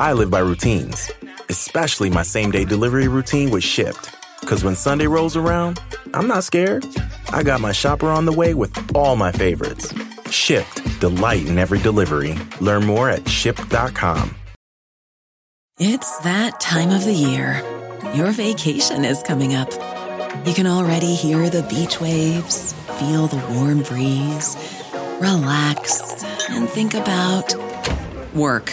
I live by routines, especially my same day delivery routine with Shipt. Because when Sunday rolls around, I'm not scared. I got my shopper on the way with all my favorites. Shipt, delight in every delivery. Learn more at shipt.com. It's that time of the year. Your vacation is coming up. You can already hear the beach waves, feel the warm breeze, relax, and think about work.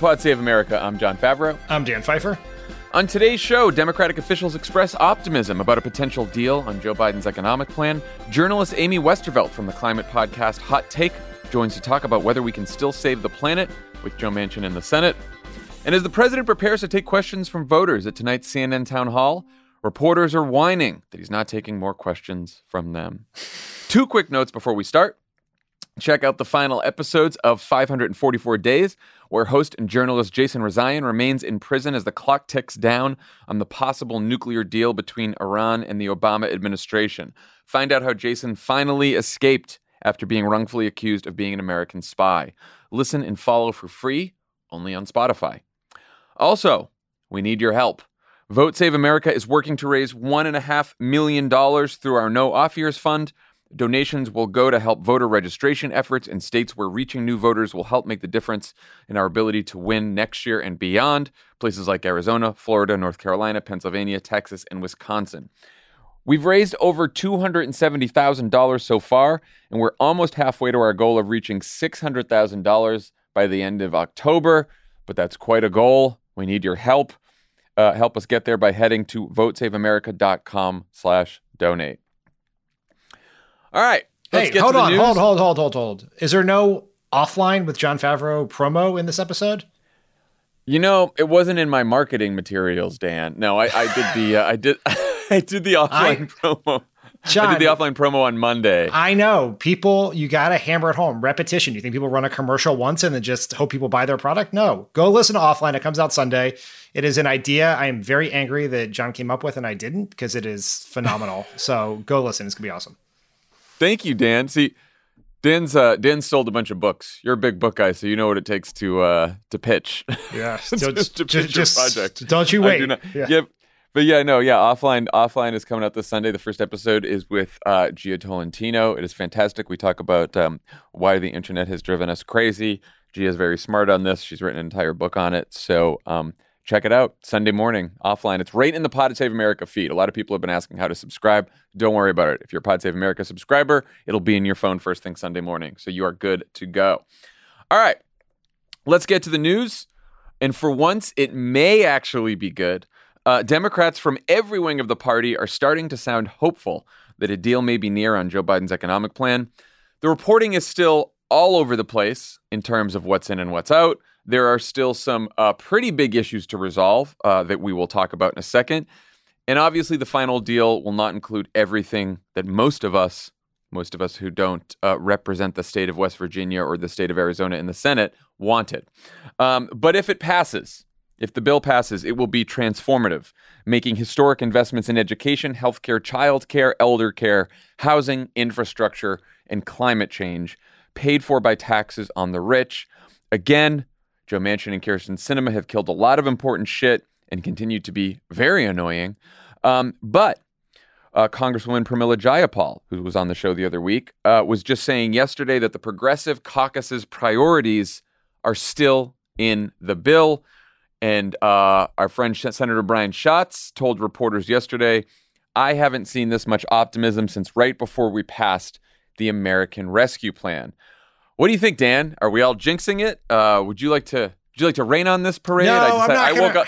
Pod Save America. I'm Jon Favreau. I'm Dan Pfeiffer. On today's show, Democratic officials express optimism about a potential deal on Joe Biden's economic plan. Journalist Amy Westervelt from the climate podcast Hot Take joins to talk about whether we can still save the planet with Joe Manchin in the Senate. And as the president prepares to take questions from voters at tonight's CNN town hall, reporters are whining that he's not taking more questions from them. Two quick notes before we start. Check out the final episodes of 544 Days, where host and journalist Jason Rezaian remains in prison as the clock ticks down on the possible nuclear deal between Iran and the Obama administration. Find out how Jason finally escaped after being wrongfully accused of being an American spy. Listen and follow for free only on Spotify. Also, we need your help. Vote Save America is working to raise $1.5 million through our No Off Years Fund. Donations will go to help voter registration efforts in states where reaching new voters will help make the difference in our ability to win next year and beyond. Places like Arizona, Florida, North Carolina, Pennsylvania, Texas, and Wisconsin. We've raised over $270,000 so far, and we're almost halfway to our goal of reaching $600,000 by the end of October. But that's quite a goal. We need your help. Uh, help us get there by heading to votesaveamerica.com slash donate. All right. Let's hey, hold on, news. hold, hold, hold, hold, hold. Is there no offline with Jon Favreau promo in this episode? You know, it wasn't in my marketing materials, Dan. No, I, I did the uh, I did I did the offline promo. Jon, I did the offline promo on Monday. I know people. You got to hammer it home. Repetition. You think people run a commercial once and then just hope people buy their product? No. Go listen to offline. It comes out Sunday. It is an idea I am very angry that John came up with and I didn't because it is phenomenal. so go listen. It's gonna be awesome. Thank you, Dan. See, Dan's uh, Dan sold a bunch of books. You're a big book guy, so you know what it takes to uh, to pitch. Yeah. to, Just- to pitch your project. don't you wait. do Yeah. yeah. But yeah, no, yeah. Offline, offline is coming out this Sunday. The first episode is with uh, Jia Tolentino. It is fantastic. We talk about um, why the internet has driven us crazy. Jia's very smart on this. She's written an entire book on it. So um, check it out Sunday morning offline. It's right in the Pod Save America feed. A lot of people have been asking how to subscribe. Don't worry about it. If you're a Pod Save America subscriber, it'll be in your phone first thing Sunday morning. So you are good to go. All right, let's get to the news. And for once, it may actually be good. Uh, Democrats from every wing of the party are starting to sound hopeful that a deal may be near on Joe Biden's economic plan. The reporting is still all over the place in terms of what's in and what's out. There are still some uh, pretty big issues to resolve uh, that we will talk about in a second. And obviously, the final deal will not include everything that most of us, most of us who don't uh, represent the state of West Virginia or the state of Arizona in the Senate, wanted. Um, but if it passes, if the bill passes, it will be transformative, making historic investments in education, healthcare, childcare, elder care, housing, infrastructure, and climate change, paid for by taxes on the rich. Again, Joe Manchin and Kyrsten Sinema have killed a lot of important shit and continue to be very annoying. Um, but uh, Congresswoman Pramila Jayapal, who was on the show the other week, uh, was just saying yesterday that the Progressive Caucus's priorities are still in the bill. And uh, our friend Senator Brian Schatz told reporters yesterday, I haven't seen this much optimism since right before we passed the American Rescue Plan. What do you think, Dan? Are we all jinxing it? Uh, would you like to? Would you like to rain on this parade? No, I, I'm not I woke gonna- up.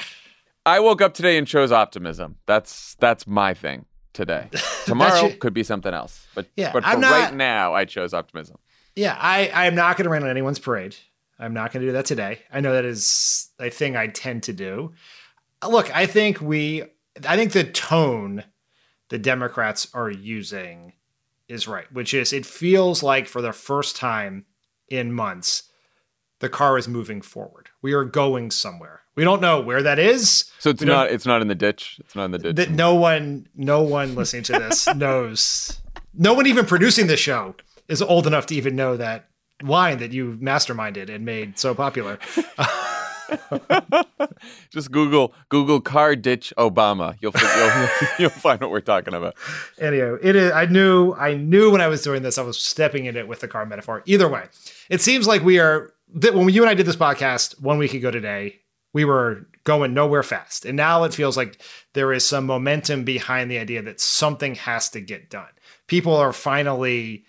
I woke up today and chose optimism. That's that's my thing. today. Tomorrow should- could be something else. But Yeah, but for not- right now, I chose optimism. Yeah, I, I am not going to rain on anyone's parade. I'm not going to do that today. I know that is a thing I tend to do. Look, I think we, I think the tone the Democrats are using is right, which is it feels like for the first time in months, the car is moving forward. We are going somewhere. We don't know where that is. So it's don't- it's not in the ditch. It's not in the ditch. that no one no one listening to this knows no one even producing this show is old enough to even know that line that you masterminded and made so popular Just Google Google car ditch Obama. You'll you'll, you'll find what we're talking about. anyway it is i knew i knew when i was doing this i was stepping in it with the car metaphor either way it seems like we are that when you and i did this podcast one week ago today we were going nowhere fast and now it feels like there is some momentum behind the idea that something has to get done people are finally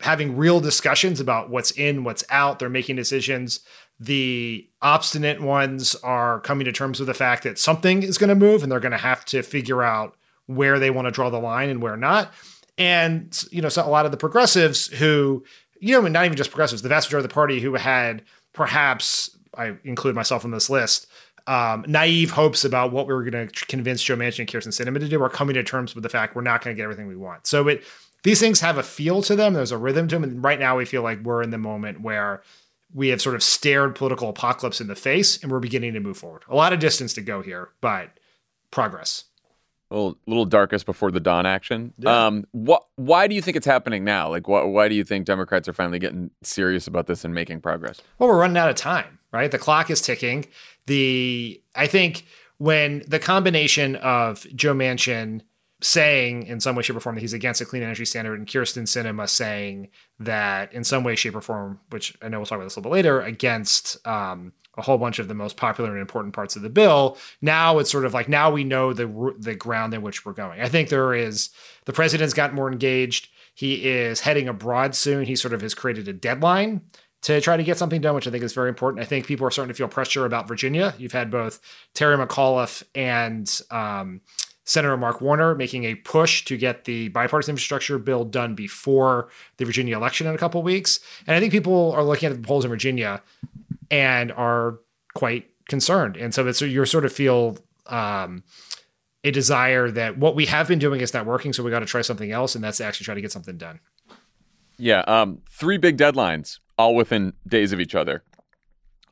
having real discussions about what's in, what's out. They're making decisions. The obstinate ones are coming to terms with the fact that something is going to move and they're going to have to figure out where they want to draw the line and where not. And, you know, so a lot of the progressives who, you know, not even just progressives, the vast majority of the party who had perhaps, I include myself in this list, um, naive hopes about what we were going to convince Joe Manchin and Kyrsten Sinema to do are coming to terms with the fact we're not going to get everything we want. So it these things have a feel to them. There's a rhythm to them, and right now we feel like we're in the moment where we have sort of stared political apocalypse in the face, and we're beginning to move forward. A lot of distance to go here, but progress. A little, little darkest before the dawn action. Yeah. Um, what? Why do you think it's happening now? Like, wh- why do you think Democrats are finally getting serious about this and making progress? Well, we're running out of time, right? The clock is ticking. The I think when the combination of Joe Manchin saying in some way, shape, or form that he's against a clean energy standard, and Kyrsten Sinema saying that in some way, shape, or form, which I know we'll talk about this a little bit later, against um, a whole bunch of the most popular and important parts of the bill. Now it's sort of like now we know the the ground in which we're going. I think there is the president's gotten more engaged. He is heading abroad soon. He sort of has created a deadline to try to get something done, which I think is very important. I think people are starting to feel pressure about Virginia. You've had both Terry McAuliffe and um, Senator Mark Warner making a push to get the bipartisan infrastructure bill done before the Virginia election in a couple weeks. And I think people are looking at the polls in Virginia and are quite concerned. And so it's you sort of feel um, a desire that what we have been doing is not working, so we got to try something else, and that's to actually try to get something done. Yeah, um, three big deadlines, all within days of each other.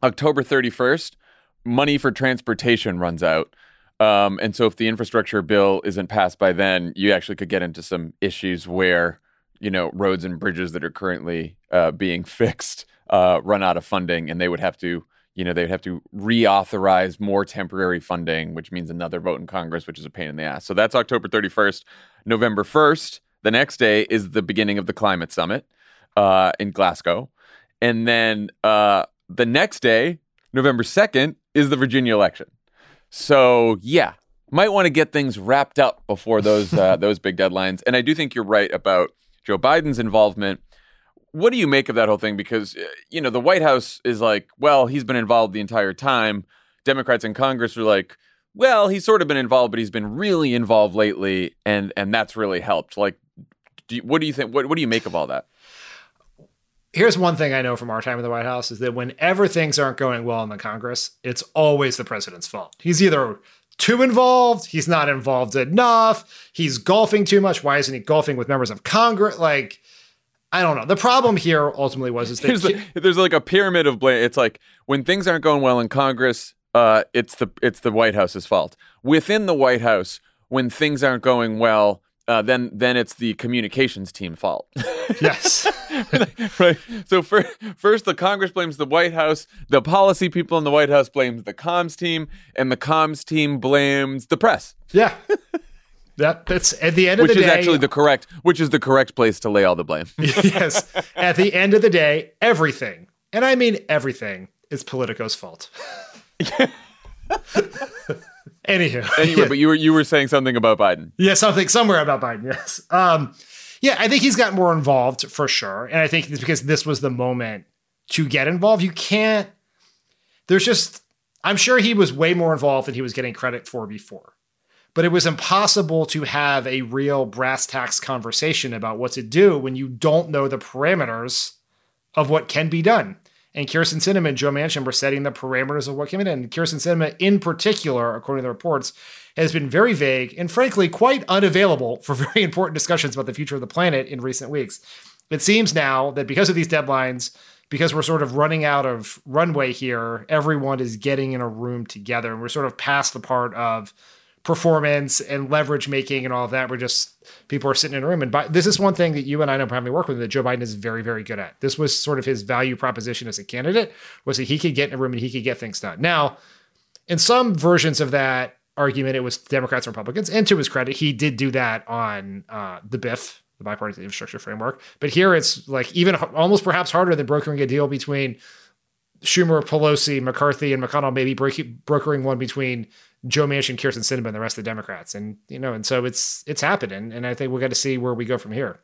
October 31st, money for transportation runs out. Um, and so if the infrastructure bill isn't passed by then, you actually could get into some issues where, you know, roads and bridges that are currently uh, being fixed uh, run out of funding and they would have to, you know, they'd have to reauthorize more temporary funding, which means another vote in Congress, which is a pain in the ass. So that's October 31st. November 1st, the next day is the beginning of the climate summit uh, in Glasgow. And then uh, the next day, November 2nd, is the Virginia election. So yeah, might want to get things wrapped up before those uh, those big deadlines. And I do think you're right about Joe Biden's involvement. What do you make of that whole thing? Because uh, you know the White House is like, well, he's been involved the entire time. Democrats in Congress are like, well, he's sort of been involved, but he's been really involved lately, and and that's really helped. Like, do you, what do you think? What what do you make of all that? Here's one thing I know from our time in the White House is that whenever things aren't going well in the Congress, it's always the president's fault. He's either too involved, he's not involved enough, he's golfing too much. Why isn't he golfing with members of Congress? Like, I don't know. The problem here ultimately was is that There's, like, there's like a pyramid of blame. It's like when things aren't going well in Congress, uh, it's the it's the White House's fault. Within the White House, when things aren't going well, uh, then then it's the communications team fault. yes. right. So for, first, the Congress blames the White House. The policy people in the White House blames the comms team, and the comms team blames the press, Yeah. That, that's at the end of which the is day. actually the correct, which is the correct place to lay all the blame. yes. At the end of the day, everything, and I mean everything, is Politico's fault. Anywho. anyway, but you were you were saying something about Biden. Yeah, something somewhere about Biden. Yes. Um, yeah, I think he's got more involved for sure, and I think it's because this was the moment to get involved. You can't. There's just. I'm sure he was way more involved than he was getting credit for before, but it was impossible to have a real brass tacks conversation about what to do when you don't know the parameters of what can be done. And Kyrsten Sinema and Joe Manchin were setting the parameters of what came in. And Kyrsten Sinema, in particular, according to the reports, has been very vague and frankly quite unavailable for very important discussions about the future of the planet in recent weeks. It seems now that because of these deadlines, because we're sort of running out of runway here, everyone is getting in a room together and we're sort of past the part of performance and leverage making and all of that. We're just people are sitting in a room. And by, this is one thing that you and I know probably work with that Joe Biden is very, very good at. This was sort of his value proposition as a candidate was that he could get in a room and he could get things done. Now, in some versions of that argument, it was Democrats and Republicans. And to his credit, he did do that on uh, the BIF, the bipartisan infrastructure framework. But here it's like even almost perhaps harder than brokering a deal between Schumer, Pelosi, McCarthy, and McConnell, maybe brokering one between Joe Manchin, Kyrsten Sinema, and the rest of the Democrats. And you know, and so it's it's happening, and I think we'll get to see where we go from here.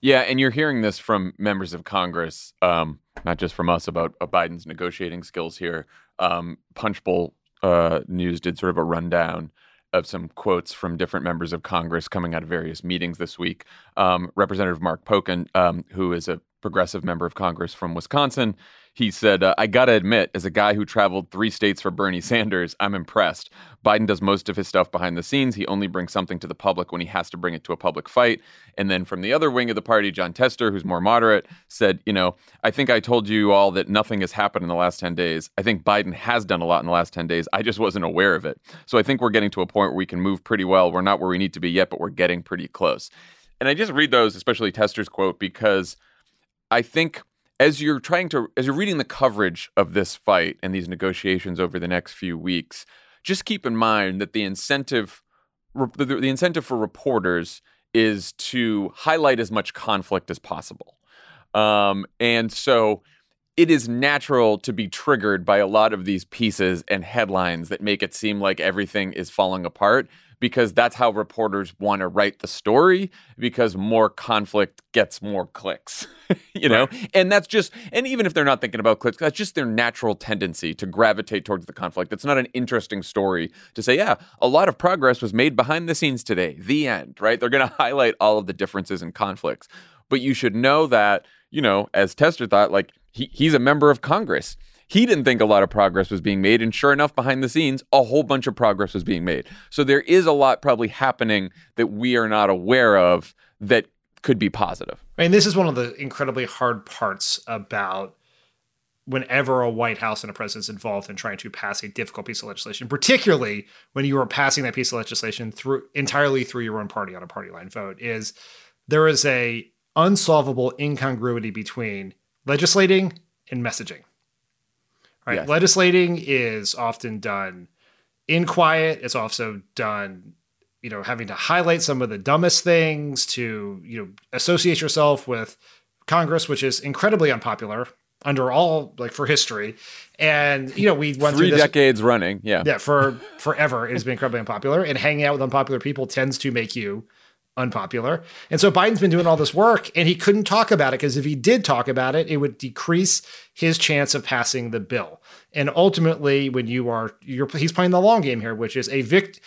Yeah, and you're hearing this from members of Congress, um, not just from us about uh, Biden's negotiating skills here. Um, Punchbowl uh, News did sort of a rundown of some quotes from different members of Congress coming out of various meetings this week. Um, Representative Mark Pocan, um, who is a progressive member of Congress from Wisconsin, he said, uh, I got to admit, as a guy who traveled three states for Bernie Sanders, I'm impressed. Biden does most of his stuff behind the scenes. He only brings something to the public when he has to bring it to a public fight. And then from the other wing of the party, Jon Tester, who's more moderate, said, You know, I think I told you all that nothing has happened in the last 10 days. I think Biden has done a lot in the last 10 days. I just wasn't aware of it. So I think we're getting to a point where we can move pretty well. We're not where we need to be yet, but we're getting pretty close. And I just read those, especially Tester's quote, because I think as you're trying to as you're reading the coverage of this fight and these negotiations over the next few weeks just keep in mind that the incentive the, the incentive for reporters is to highlight as much conflict as possible. Um, and so it is natural to be triggered by a lot of these pieces and headlines that make it seem like everything is falling apart because that's how reporters want to write the story because more conflict gets more clicks you know? Right. and that's just and even if they're not thinking about clicks that's just their natural tendency to gravitate towards the conflict. It's not an interesting story to say yeah a lot of progress was made behind the scenes today. The end right? They're going to highlight all of the differences and conflicts. But you should know that you know as tester thought like he, he's a member of congress he didn't think a lot of progress was being made. And sure enough, behind the scenes, a whole bunch of progress was being made. So there is a lot probably happening that we are not aware of that could be positive. I mean, this is one of the incredibly hard parts about whenever a White House and a president is involved in trying to pass a difficult piece of legislation, particularly when you are passing that piece of legislation through entirely through your own party on a party line vote, is there is a unsolvable incongruity between legislating and messaging right? Yes. Legislating is often done in quiet. It's also done, you know, having to highlight some of the dumbest things to, you know, associate yourself with Congress, which is incredibly unpopular under all like for history. And you know, we went three through this, decades running. Yeah. Yeah, for forever it has been incredibly unpopular. And hanging out with unpopular people tends to make you unpopular. And so Biden's been doing all this work and he couldn't talk about it because if he did talk about it, it would decrease his chance of passing the bill. And ultimately, when you are you're he's playing the long game here, which is a vict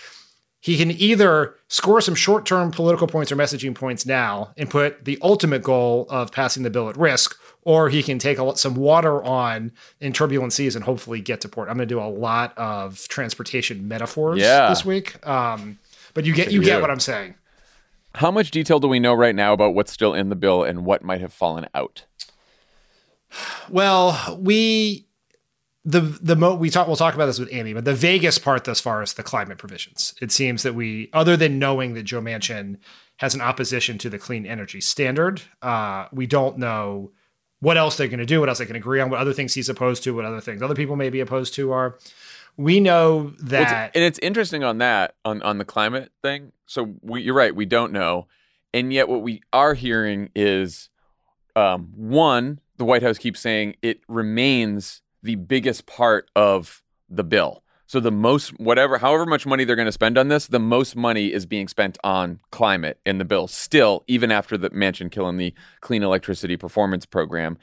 he can either score some short-term political points or messaging points now and put the ultimate goal of passing the bill at risk, or he can take a, some water on in turbulent seas and hopefully get to port. I'm going to do a lot of transportation metaphors yeah. this week, um, but you get you get what I'm saying. How much detail do we know right now about what's still in the bill and what might have fallen out? Well, we the the mo we talk we'll talk about this with Amy, but the vaguest part thus far is the climate provisions. It seems that we, other than knowing that Joe Manchin has an opposition to the clean energy standard, uh, we don't know what else they're going to do, what else they can agree on, what other things he's opposed to, what other things other people may be opposed to are. We know that, well, and it's interesting on that on on the climate thing. So we, you're right, we don't know, and yet what we are hearing is um, one, the White House keeps saying it remains the biggest part of the bill. So the most whatever however much money they're going to spend on this, the most money is being spent on climate in the bill still even after the Manchin killing the clean electricity performance program.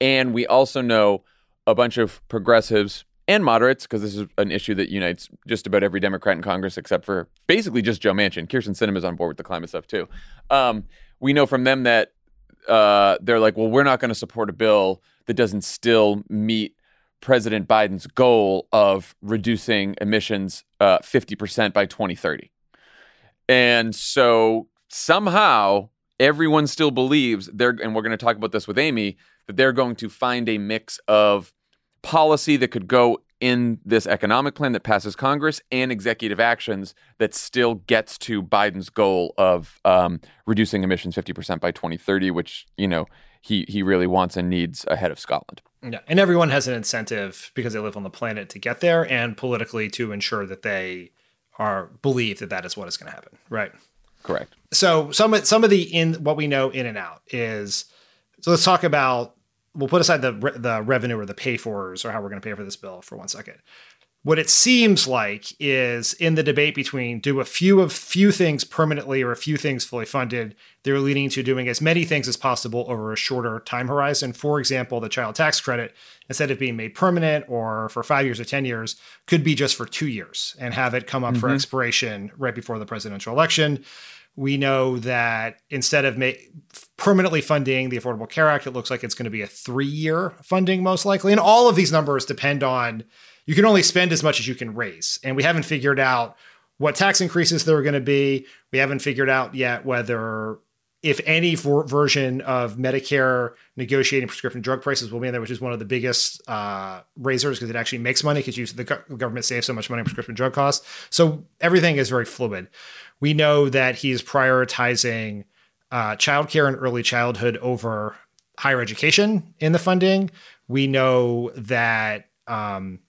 And we also know a bunch of progressives and moderates, because this is an issue that unites just about every Democrat in Congress except for basically just Joe Manchin. Kyrsten Sinema is on board with the climate stuff too. Um, we know from them that uh, they're like, well, we're not going to support a bill that doesn't still meet President Biden's goal of reducing emissions uh, 50% by 2030. And so somehow everyone still believes they're, and we're going to talk about this with Amy, that they're going to find a mix of policy that could go in this economic plan that passes Congress and executive actions that still gets to Biden's goal of um, reducing emissions 50% by 2030, which, you know, he, he really wants and needs ahead of Scotland. Yeah. And everyone has an incentive because they live on the planet to get there and politically to ensure that they are believe that that is what is going to happen. Right. Correct. So some some of the in what we know in and out is so let's talk about we'll put aside the the revenue or the pay fors or how we're going to pay for this bill for one second. What it seems like is in the debate between do a few of few things permanently or a few things fully funded, they're leaning to doing as many things as possible over a shorter time horizon. For example, the child tax credit, instead of being made permanent or for five years or 10 years, could be just for two years and have it come up mm-hmm. for expiration right before the presidential election. We know that instead of ma- permanently funding the Affordable Care Act, it looks like it's going to be a three year funding, most likely. And all of these numbers depend on you can only spend as much as you can raise. And we haven't figured out what tax increases there are going to be. We haven't figured out yet whether, if any version of Medicare negotiating prescription drug prices will be in there, which is one of the biggest uh, raisers because it actually makes money because the government saves so much money on prescription drug costs. So everything is very fluid. We know that he's prioritizing uh, childcare and early childhood over higher education in the funding. We know that um,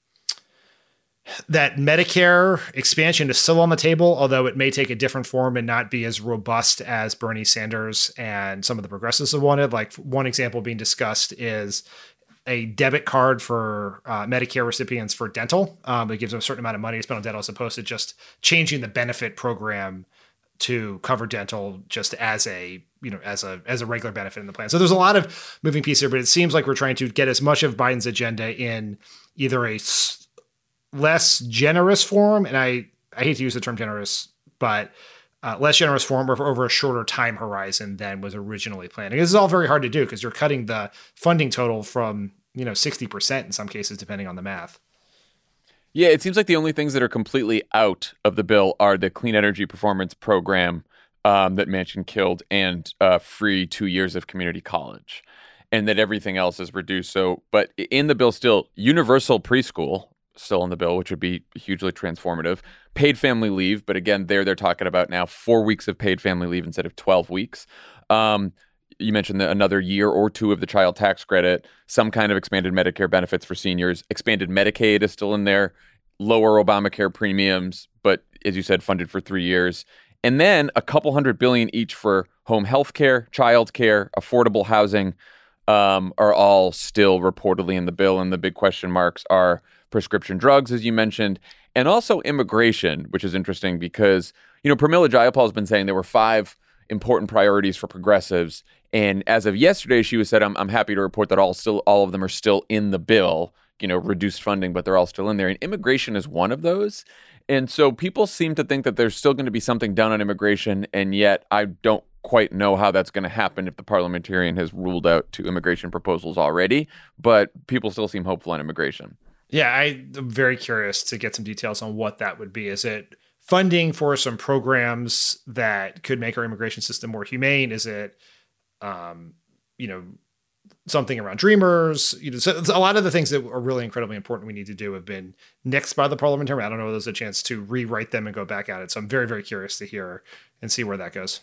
that Medicare expansion is still on the table, although it may take a different form and not be as robust as Bernie Sanders and some of the progressives have wanted. Like one example being discussed is a debit card for uh, Medicare recipients for dental. Um, it gives them a certain amount of money to spend on dental as opposed to just changing the benefit program to cover dental just as a you know as a as a regular benefit in the plan. So there's a lot of moving pieces here, but it seems like we're trying to get as much of Biden's agenda in either a less generous form, and I I hate to use the term generous, but uh, less generous form over, a shorter time horizon than was originally planned. this is all very hard to do because you're cutting the funding total from you know sixty percent in some cases, depending on the math. Yeah, it seems like the only things that are completely out of the bill are the clean energy performance program um, that Manchin killed and uh, free two years of community college, and that everything else is reduced. So, but in the bill, still universal preschool, still in the bill, which would be hugely transformative. Paid family leave, but again, there they're talking about now four weeks of paid family leave instead of 12 weeks. Um, you mentioned the, another year or two of the child tax credit, some kind of expanded Medicare benefits for seniors, expanded Medicaid is still in there, lower Obamacare premiums, but as you said, funded for three years. And then a couple hundred billion each for home health care, child care, affordable housing um, are all still reportedly in the bill. And the big question marks are prescription drugs, as you mentioned, and also immigration, which is interesting because, you know, Pramila Jayapal has been saying there were five important priorities for progressives. And as of yesterday, she was said, I'm, I'm happy to report that all still all of them are still in the bill, you know, reduced funding, but they're all still in there. And immigration is one of those. And so people seem to think that there's still going to be something done on immigration, and yet I don't quite know how that's going to happen if the parliamentarian has ruled out two immigration proposals already. But people still seem hopeful on immigration. Yeah, I'm very curious to get some details on what that would be. Is it funding for some programs that could make our immigration system more humane? Is it, um, you know, something around dreamers? You know, so a lot of the things that are really incredibly important we need to do have been nixed by the parliamentarian. I don't know if there's a chance to rewrite them and go back at it. So I'm very, very curious to hear and see where that goes.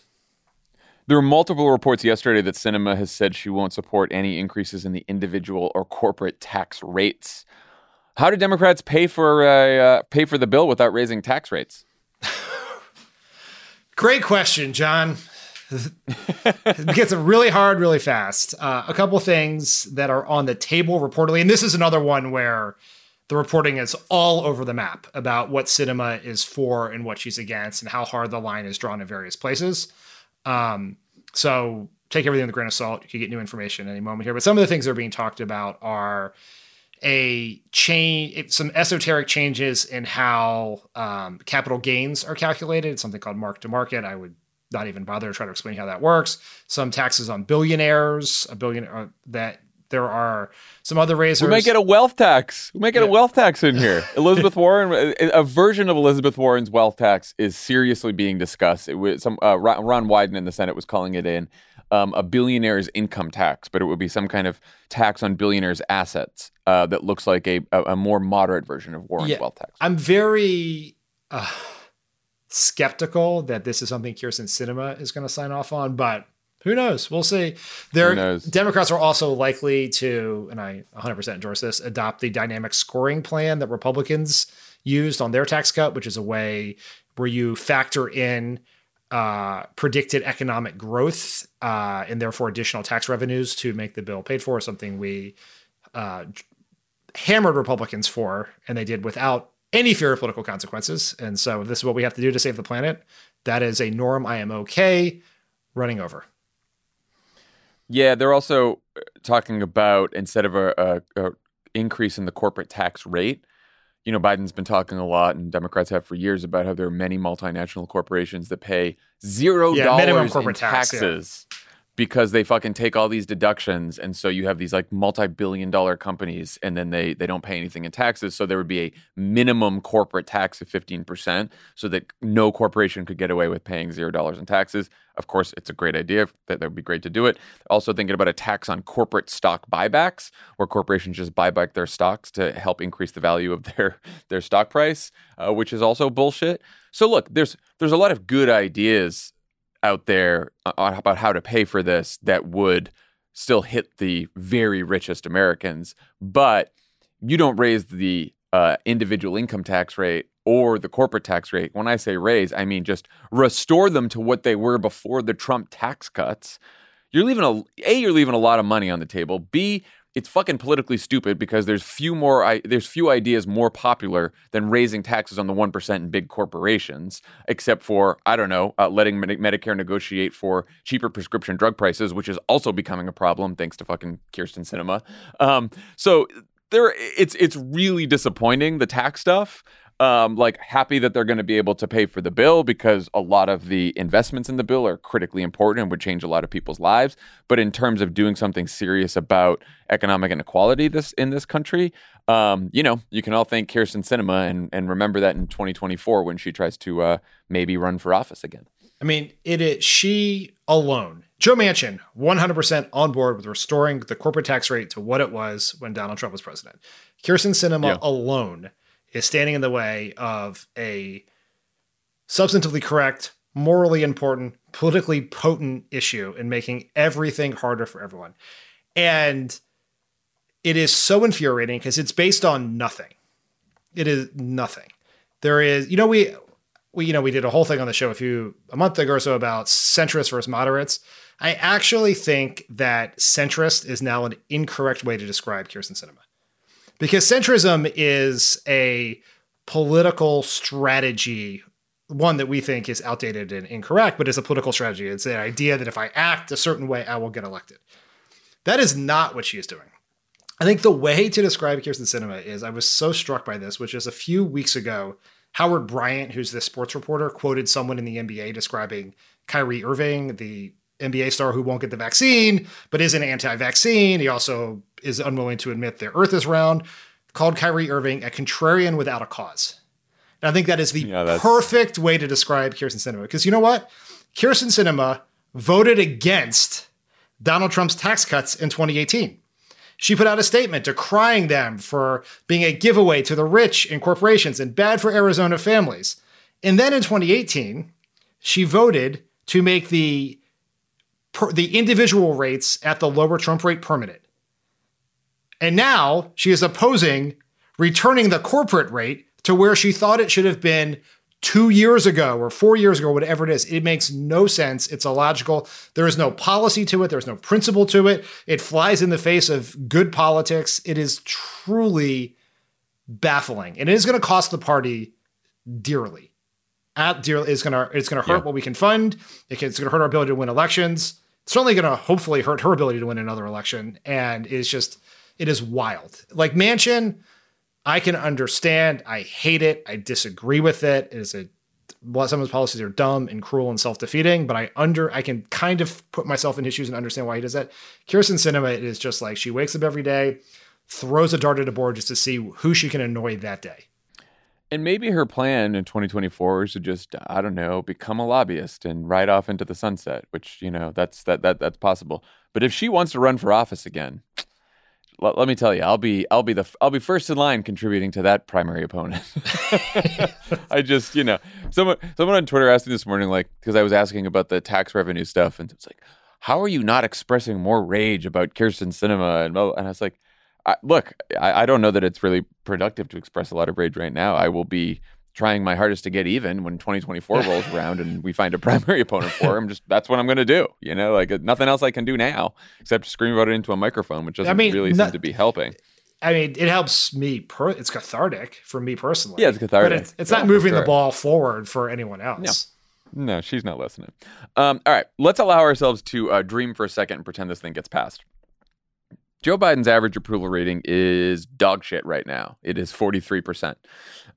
There were multiple reports yesterday that Sinema has said she won't support any increases in the individual or corporate tax rates. How do Democrats pay for uh, uh, pay for the bill without raising tax rates? Great question, Jon. it gets really hard really fast. Uh, a couple things that are on the table reportedly, and this is another one where the reporting is all over the map about what Sinema is for and what she's against, and how hard the line is drawn in various places. Um, so take everything with a grain of salt. You can get new information any moment here. But some of the things that are being talked about are a change, some esoteric changes in how um, capital gains are calculated. It's something called mark to market. I would not even bother to try to explain how that works. Some taxes on billionaires, a billion uh, that there are some other raisers. We might get a wealth tax. We might get yeah. a wealth tax in here. Elizabeth Warren, a version of Elizabeth Warren's wealth tax is seriously being discussed. It was some uh, Ron Wyden in the Senate was calling it in um, a billionaire's income tax, but it would be some kind of tax on billionaires' assets uh, that looks like a, a, a, more moderate version of Warren's yeah, wealth tax. I'm very uh, skeptical that this is something Kyrsten Sinema is going to sign off on, but who knows? We'll see. There, Democrats are also likely to, and I 100% endorse this, adopt the dynamic scoring plan that Republicans used on their tax cut, which is a way where you factor in uh, predicted economic growth uh, and therefore additional tax revenues to make the bill paid for, something we uh, hammered Republicans for, and they did without any fear of political consequences. And so, if this is what we have to do to save the planet, that is a norm I am okay running over. Yeah, they're also uh, talking about instead of a, a, a increase in the corporate tax rate, you know, Biden's been talking a lot, and Democrats have for years about how there are many multinational corporations that pay zero dollars yeah, in taxes. yeah because they fucking take all these deductions and so you have these like multi-billion dollar companies and then they they don't pay anything in taxes so there would be a minimum corporate tax of 15% so that no corporation could get away with paying zero dollars in taxes. Of course it's a great idea that, that would be great to do it. Also thinking about a tax on corporate stock buybacks where corporations just buy back their stocks to help increase the value of their their stock price uh, which is also bullshit. So look there's there's a lot of good ideas out there uh, about how to pay for this that would still hit the very richest Americans, but you don't raise the uh, individual income tax rate or the corporate tax rate. When I say raise, I mean just restore them to what they were before the Trump tax cuts. You're leaving a a you're leaving a lot of money on the table. B it's fucking politically stupid because there's few more there's few ideas more popular than raising taxes on the 1% in big corporations except for i don't know uh, letting medicare negotiate for cheaper prescription drug prices which is also becoming a problem thanks to fucking Kyrsten Sinema. Um, so there it's it's really disappointing the tax stuff um, like happy that they're going to be able to pay for the bill because a lot of the investments in the bill are critically important and would change a lot of people's lives. But in terms of doing something serious about economic inequality this in this country, um, you know, you can all thank Kyrsten Sinema and and remember that in 2024 when she tries to uh, maybe run for office again. I mean, it is she alone. Joe Manchin, 100% on board with restoring the corporate tax rate to what it was when Donald Trump was president. Kyrsten Sinema yeah. alone is standing in the way of a substantively correct, morally important, politically potent issue and making everything harder for everyone. And it is so infuriating because it's based on nothing. It is nothing. There is, you know, we we you know we did a whole thing on the show a few a month ago or so about centrists versus moderates. I actually think that centrist is now an incorrect way to describe Kyrsten Sinema because centrism is a political strategy one that we think is outdated and incorrect but it's a political strategy. It's the idea that if i act a certain way i will get elected. That is not what she is doing. I think the way to describe Kyrsten Sinema is i was so struck by this which is a few weeks ago howard bryant who's the sports reporter quoted someone in the nba describing kyrie irving the NBA star who won't get the vaccine, but is an anti vaccine. He also is unwilling to admit the earth is round, called Kyrie Irving a contrarian without a cause. And I think that is the yeah, perfect way to describe Kyrsten Sinema. Because you know what? Kyrsten Sinema voted against Donald Trump's tax cuts in 2018. She put out a statement decrying them for being a giveaway to the rich and corporations and bad for Arizona families. And then in 2018, she voted to make the per, the individual rates at the lower Trump rate permanent. And now she is opposing returning the corporate rate to where she thought it should have been two years ago or four years ago, whatever it is. It makes no sense. It's illogical. There is no policy to it, there's no principle to it. It flies in the face of good politics. It is truly baffling. And it is going to cost the party dearly. At dearly, it's going to it's going to hurt yeah. what we can fund. It's going to hurt our ability to win elections It's certainly going to hopefully hurt her ability to win another election. And it's just It is wild. Like Manchin, I can understand. I hate it. I disagree with it. It is a some of his policies are dumb and cruel and self-defeating, but I under I can kind of put myself in his shoes and understand why he does that. Kyrsten Sinema it is just like she wakes up every day, throws a dart at a board just to see who she can annoy that day. And maybe her plan in 2024 is to just I don't know become a lobbyist and ride off into the sunset, which you know that's that that that's possible. But if she wants to run for office again, let, let me tell you, I'll be I'll be the I'll be first in line contributing to that primary opponent. I just you know someone someone on Twitter asked me this morning like because I was asking about the tax revenue stuff and it's like how are you not expressing more rage about Kyrsten Sinema and and I was like I, look I, I don't know that it's really productive to express a lot of rage right now. I will be trying my hardest to get even when 2024 rolls around and we find a primary opponent for him. Just that's what I'm going to do. You know, like nothing else I can do now except scream about it into a microphone, which doesn't I mean, really not, seem to be helping. I mean, it helps me. Per- it's cathartic for me personally. Yeah, it's cathartic. But it's, it's yeah, not moving sure. the ball forward for anyone else. No, no she's not listening. Um, all right, let's allow ourselves to uh, dream for a second and pretend this thing gets passed. Joe Biden's average approval rating is dog shit right now. It is 43%.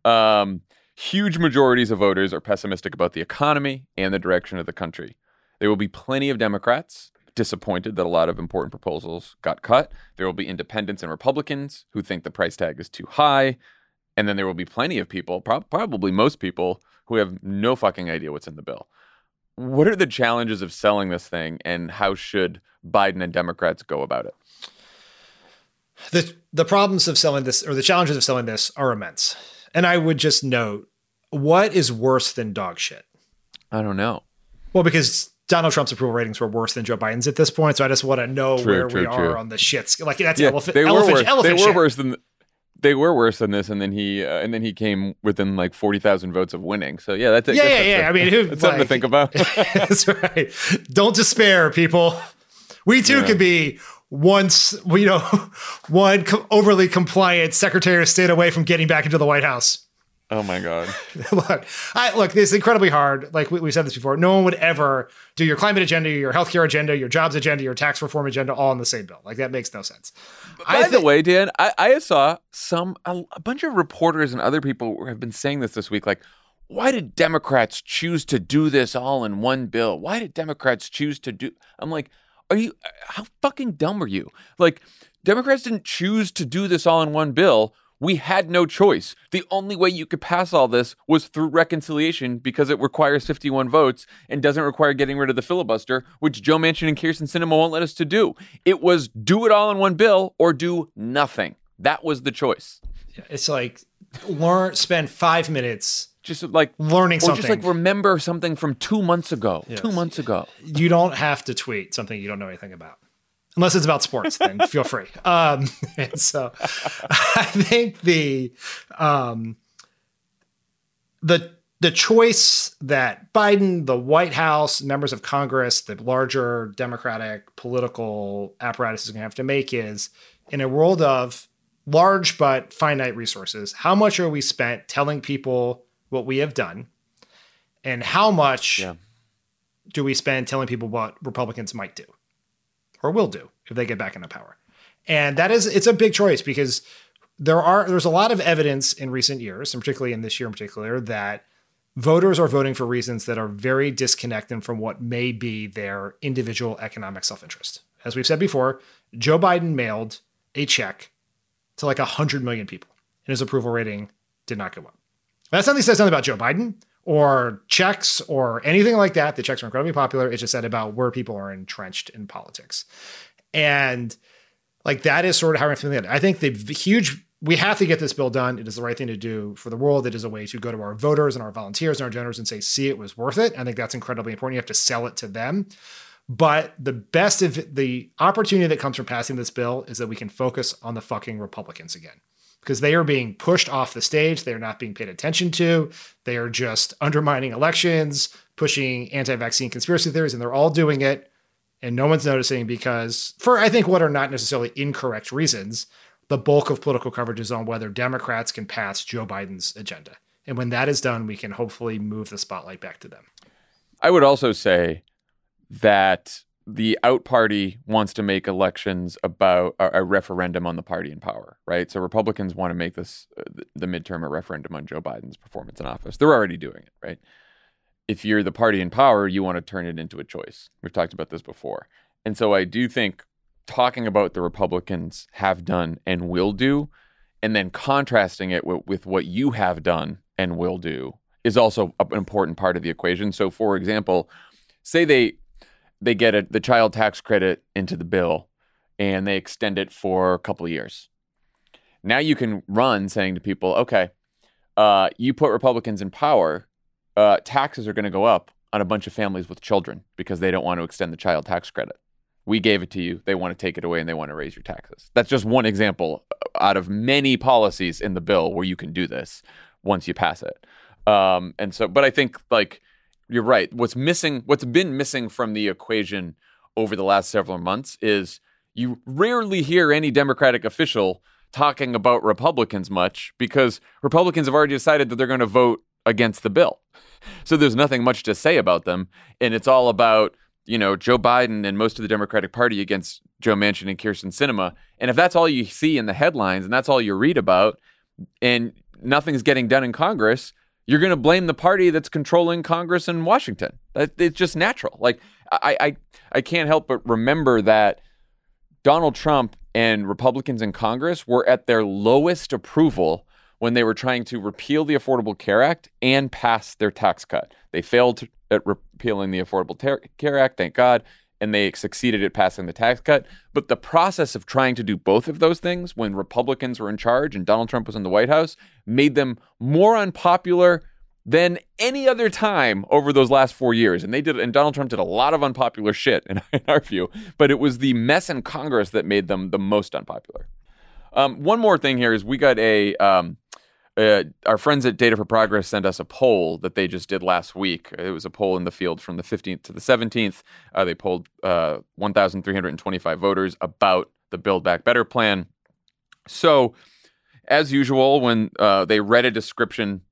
Um, Huge majorities of voters are pessimistic about the economy and the direction of the country. There will be plenty of Democrats disappointed that a lot of important proposals got cut. There will be independents and Republicans who think the price tag is too high. And then there will be plenty of people, pro- probably most people, who have no fucking idea what's in the bill. What are the challenges of selling this thing, and how should Biden and Democrats go about it? The the problems of selling this, or the challenges of selling this, are immense. And I would just note what is worse than dog shit? I don't know. Well, because Donald Trump's approval ratings were worse than Joe Biden's at this point, so I just want to know true, where true, we true. are on the shits. Like that's yeah, elephant. They were elephant, worse. Elephant they were worse than. They were worse than this, and then he uh, and then he came within like forty thousand votes of winning. So yeah, that's yeah, yeah, yeah. A, I mean, who, it's like, something to think about. that's right. Don't despair, people. We too yeah. could be once you know one overly compliant Secretary of State away from getting back into the White House. Oh my god! look, I, look, this is incredibly hard. Like we, we said this before, no one would ever do your climate agenda, your healthcare agenda, your jobs agenda, your tax reform agenda all in the same bill. Like that makes no sense. By th- the way, Dan, I, I saw some a, a bunch of reporters and other people have been saying this this week. Like, why did Democrats choose to do this all in one bill? Why did Democrats choose to do? I'm like, are you how fucking dumb are you? Like, Democrats didn't choose to do this all in one bill we had no choice. The only way you could pass all this was through reconciliation because it requires 51 votes and doesn't require getting rid of the filibuster, which Joe Manchin and Kyrsten Sinema won't let us to do. It was do it all in one bill or do nothing. That was the choice. It's like learn, spend five minutes just like learning something. just like remember something from two months ago. Yes. Two months ago. You don't have to tweet something you don't know anything about unless it's about sports, then feel free. Um, and so I think the um, the the choice that Biden, the White House, members of Congress, the larger Democratic political apparatus is going to have to make is in a world of large but finite resources, how much are we spent telling people what we have done? And how much yeah. do we spend telling people what Republicans might do? or will do if they get back into power. And that is it's a big choice because there are there's a lot of evidence in recent years, and particularly in this year in particular, that voters are voting for reasons that are very disconnected from what may be their individual economic self-interest. As we've said before, Joe Biden mailed a check to like 100 million people, and his approval rating did not go up. That's nothing says something about Joe Biden or checks or anything like that. The checks are incredibly popular. It's just said about where people are entrenched in politics. And like that is sort of how I'm feeling. I think the huge we have to get this bill done. It is the right thing to do for the world. It is a way to go to our voters and our volunteers and our donors and say, see, it was worth it. I think that's incredibly important. You have to sell it to them. But the best of the opportunity that comes from passing this bill is that we can focus on the fucking Republicans again because they are being pushed off the stage. They are not being paid attention to. They are just undermining elections, pushing anti vaccine conspiracy theories, and they're all doing it. And no one's noticing because, for I think what are not necessarily incorrect reasons, the bulk of political coverage is on whether Democrats can pass Joe Biden's agenda. And when that is done, we can hopefully move the spotlight back to them. I would also say that the out party wants to make elections about a, a, referendum on the party in power, right? So Republicans want to make this uh, the midterm a referendum on Joe Biden's performance in office. They're already doing it, right? If you're the party in power, you want to turn it into a choice. We've talked about this before. And so I do think talking about the Republicans have done and will do, and then contrasting it with, with what you have done and will do is also an important part of the equation. So, for example, say they they get a, the child tax credit into the bill and they extend it for a couple of years. Now you can run saying to people, okay, uh, you put Republicans in power, uh, taxes are going to go up on a bunch of families with children because they don't want to extend the child tax credit. We gave it to you. They want to take it away and they want to raise your taxes. That's just one example out of many policies in the bill where you can do this once you pass it. Um, and so, but I think like you're right. What's missing, what's been missing from the equation over the last several months is you rarely hear any Democratic official talking about Republicans much because Republicans have already decided that they're going to vote against the bill. So there's nothing much to say about them. And it's all about, you know, Joe Biden and most of the Democratic Party against Joe Manchin and Kyrsten Sinema. And if that's all you see in the headlines and that's all you read about, and nothing's getting done in Congress, you're going to blame the party that's controlling Congress in Washington. It's just natural. Like I, I, I can't help but remember that Donald Trump and Republicans in Congress were at their lowest approval when they were trying to repeal the Affordable Care Act and pass their tax cut. They failed at repealing the Affordable Care Act, thank God, and they succeeded at passing the tax cut. But the process of trying to do both of those things when Republicans were in charge and Donald Trump was in the White House made them more unpopular than any other time over those last four years. And they did, and Donald Trump did a lot of unpopular shit in, in our view, but it was the mess in Congress that made them the most unpopular. Um, one more thing here is we got a um, uh, our friends at Data for Progress sent us a poll that they just did last week. It was a poll in the field from the 15th to the 17th. Uh, they polled uh, 1,325 voters about the Build Back Better plan. So, as usual, when uh, they read a description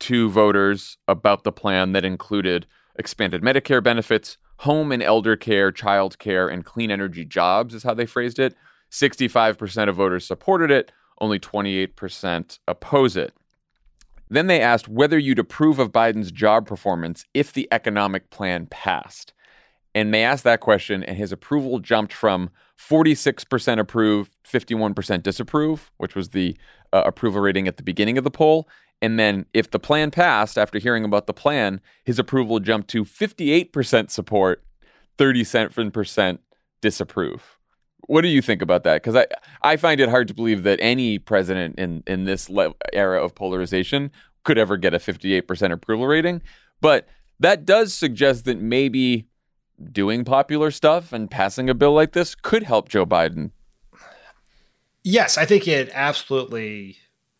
to voters about the plan that included expanded Medicare benefits, home and elder care, child care, and clean energy jobs, is how they phrased it. 65% of voters supported it only 28% oppose it. Then they asked whether you'd approve of Biden's job performance if the economic plan passed. And they asked that question, and his approval jumped from 46% approve, 51% disapprove, which was the uh, approval rating at the beginning of the poll. And then, if the plan passed after hearing about the plan, his approval jumped to 58% support, 37% disapprove. What do you think about that? Because I, I find it hard to believe that any president in, in this le- era of polarization could ever get a 58% approval rating. But that does suggest that maybe doing popular stuff and passing a bill like this could help Joe Biden. Yes, I think it absolutely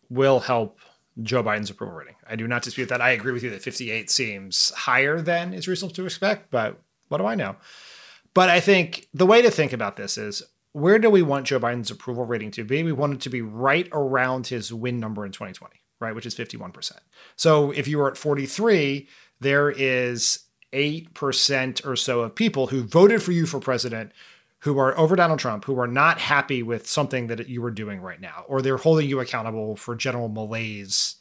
will help Joe Biden's approval rating. I do not dispute that. I agree with you that 58 seems higher than is reasonable to expect, but what do I know? But I think the way to think about this is where do we want Joe Biden's approval rating to be? We want it to be right around his win number in 2020, right, which is 51%. So if you were at 43, there is 8% or so of people who voted for you for president who are over Donald Trump, who are not happy with something that you were doing right now, or they're holding you accountable for general malaise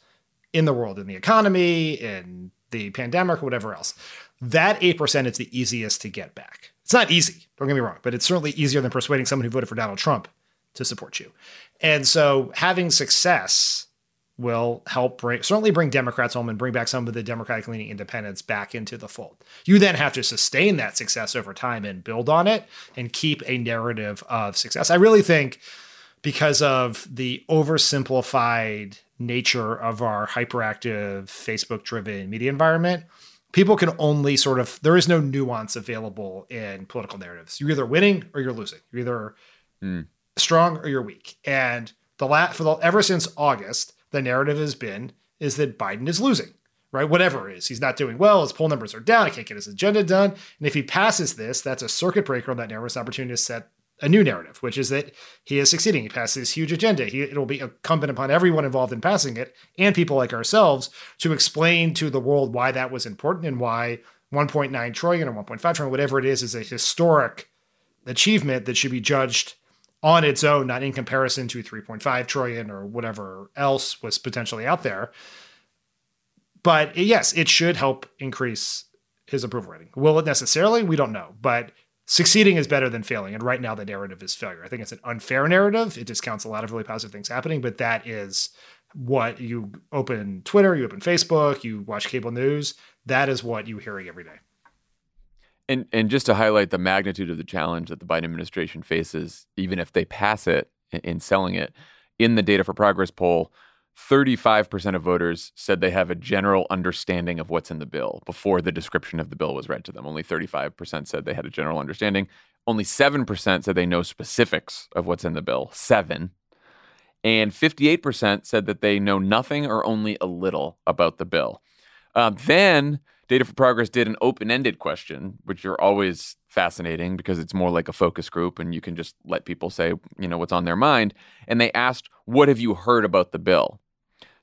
in the world, in the economy, in the pandemic, whatever else. That 8% is the easiest to get back. It's not easy, don't get me wrong, but it's certainly easier than persuading someone who voted for Donald Trump to support you. And so having success will help bring certainly bring Democrats home and bring back some of the Democratic leaning independents back into the fold. You then have to sustain that success over time and build on it and keep a narrative of success. I really think because of the oversimplified nature of our hyperactive Facebook driven media environment, people can only sort of there is no nuance available in political narratives. You're either winning or you're losing. You're either mm. strong or you're weak. And the last for the ever since August, the narrative has been is that Biden is losing. Right, whatever it is, he's not doing well. His poll numbers are down. He can't get his agenda done. And if he passes this, that's a circuit breaker on that narrative. It's an opportunity to set a new narrative, which is that he is succeeding. He passes this huge agenda. He, it'll be incumbent upon everyone involved in passing it and people like ourselves to explain to the world why that was important and why 1.9 trillion or 1.5 trillion, whatever it is, is a historic achievement that should be judged on its own, not in comparison to 3.5 trillion or whatever else was potentially out there. But yes, it should help increase his approval rating. Will it necessarily? We don't know. But succeeding is better than failing. And right now, the narrative is failure. I think it's an unfair narrative. It discounts a lot of really positive things happening, but that is what you open Twitter, you open Facebook, you watch cable news. That is what you're hearing every day. And and just to highlight the magnitude of the challenge that the Biden administration faces, even if they pass it in selling it, in the Data for Progress poll, 35% of voters said they have a general understanding of what's in the bill before the description of the bill was read to them. Only 35% said they had a general understanding. Only 7% said they know specifics of what's in the bill. Seven. And 58% said that they know nothing or only a little about the bill. Uh, then Data for Progress did an open ended question, which are always fascinating because it's more like a focus group and you can just let people say, you know, what's on their mind. And they asked, What have you heard about the bill?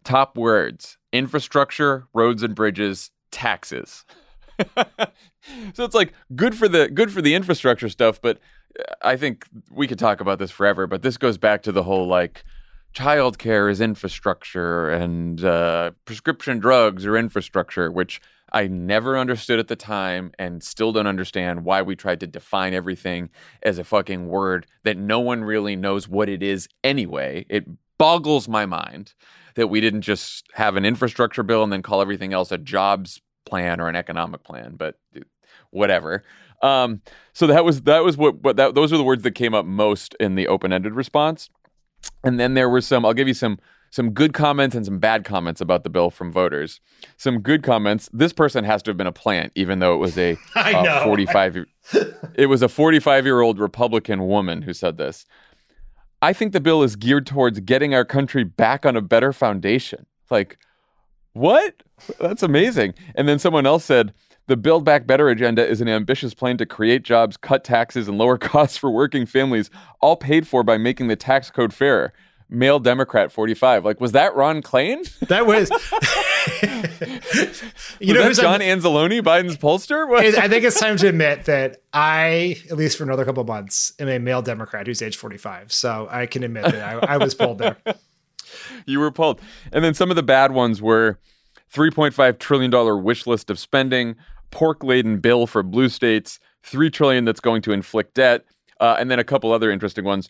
Top words infrastructure, roads and bridges, taxes. so it's like good for the good for the infrastructure stuff, but I think we could talk about this forever, but this goes back to the whole like childcare is infrastructure and uh, prescription drugs are infrastructure, which I never understood at the time and still don't understand why we tried to define everything as a fucking word that no one really knows what it is anyway. It boggles my mind that we didn't just have an infrastructure bill and then call everything else a jobs plan or an economic plan, but whatever. Um, so that was that was what, what that those are the words that came up most in the open-ended response. And then there were some I'll give you some some good comments and some bad comments about the bill from voters. Some good comments. This person has to have been a plant, even though it was a uh, 45 it was a 45 year old Republican woman who said this. I think the bill is geared towards getting our country back on a better foundation. Like, what? That's amazing. And then someone else said, the Build Back Better agenda is an ambitious plan to create jobs, cut taxes, and lower costs for working families, all paid for by making the tax code fairer male Democrat 45. Like, was that Ron Klain? That was. you was know, John I'm, Anzalone, Biden's pollster? I think it's time to admit that I, at least for another couple months, am a male Democrat who's age 45. So I can admit that I, I was polled there. you were polled. And then some of the bad ones were $3.5 trillion wish list of spending, pork laden bill for blue states, 3 trillion that's going to inflict debt, uh, and then a couple other interesting ones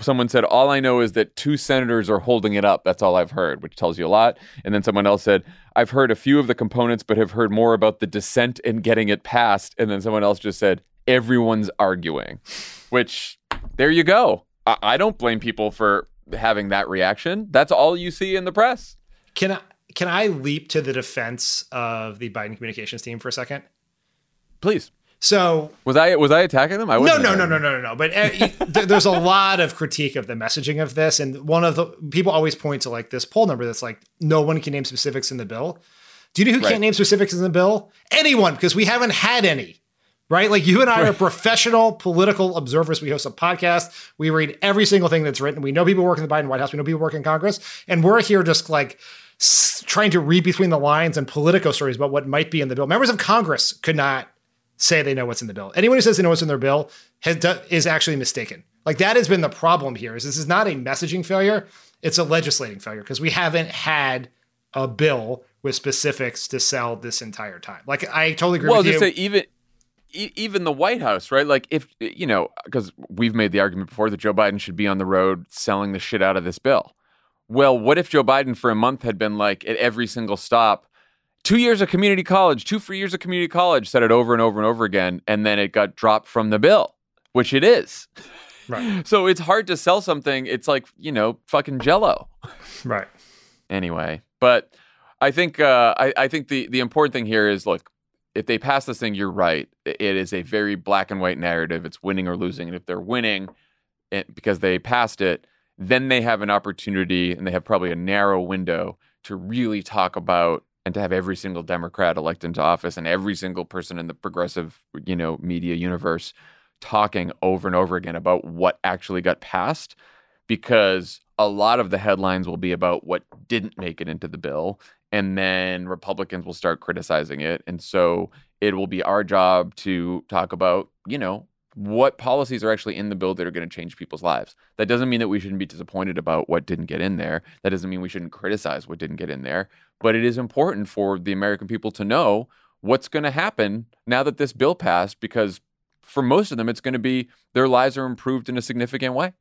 someone said, All I know is that two senators are holding it up. That's all I've heard, which tells you a lot. And then someone else said, I've heard a few of the components, but have heard more about the dissent in getting it passed. And then someone else just said, Everyone's arguing, which there you go. I, I don't blame people for having that reaction. That's all you see in the press. Can I, can I leap to the defense of the Biden communications team for a second? Please. So was I was I attacking them? I no no no no no no no. But uh, there's a lot of critique of the messaging of this, and one of the people always point to like this poll number that's like no one can name specifics in the bill. Do you know who right. can't name specifics in the bill? Anyone, because we haven't had any. Right? Like you and I are professional political observers. We host a podcast. We read every single thing that's written. We know people work in the Biden White House. We know people work in Congress. And we're here just like trying to read between the lines and Politico stories about what might be in the bill. Members of Congress could not say they know what's in the bill. Anyone who says they know what's in their bill has is actually mistaken. Like that has been the problem here. Is this is not a messaging failure; it's a legislating failure because we haven't had a bill with specifics to sell this entire time. Like I totally agree well, with you. Well, just say even even the White House, right? Like if you know, because we've made the argument before that Joe Biden should be on the road selling the shit out of this bill. Well, what if Joe Biden for a month had been like at every single stop? Two years of community college, two free years of community college, said it over and over and over again, and then it got dropped from the bill, which it is. Right. So it's hard to sell something. It's like, you know, fucking jello. Right. Anyway, but I think uh, I, I think the, the important thing here is look, if they pass this thing, you're right. It is a very black and white narrative. It's winning or losing. And if they're winning it, because they passed it, then they have an opportunity and they have probably a narrow window to really talk about and to have every single Democrat elected into office and every single person in the progressive, you know, media universe talking over and over again about what actually got passed because a lot of the headlines will be about what didn't make it into the bill and then Republicans will start criticizing it. And so it will be our job to talk about, you know, what policies are actually in the bill that are going to change people's lives. That doesn't mean that we shouldn't be disappointed about what didn't get in there. That doesn't mean we shouldn't criticize what didn't get in there. But it is important for the American people to know what's going to happen now that this bill passed because for most of them, it's going to be their lives are improved in a significant way.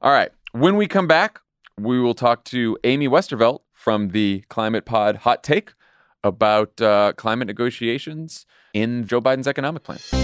All right. When we come back, we will talk to Amy Westervelt from the Climate Pod Hot Take about uh, climate negotiations in Joe Biden's economic plan.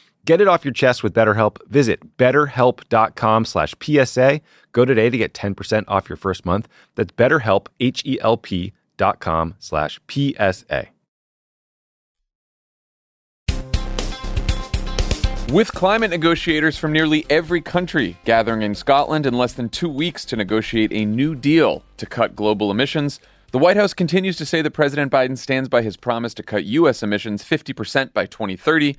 Get it off your chest with BetterHelp. Visit betterhelp.com slash PSA. Go today to get 10% off your first month. That's betterhelp, H-E-L-P dot com slash PSA. With climate negotiators from nearly every country gathering in Scotland in less than two weeks to negotiate a new deal to cut global emissions, the White House continues to say that President Biden stands by his promise to cut U.S. emissions 50% by 2030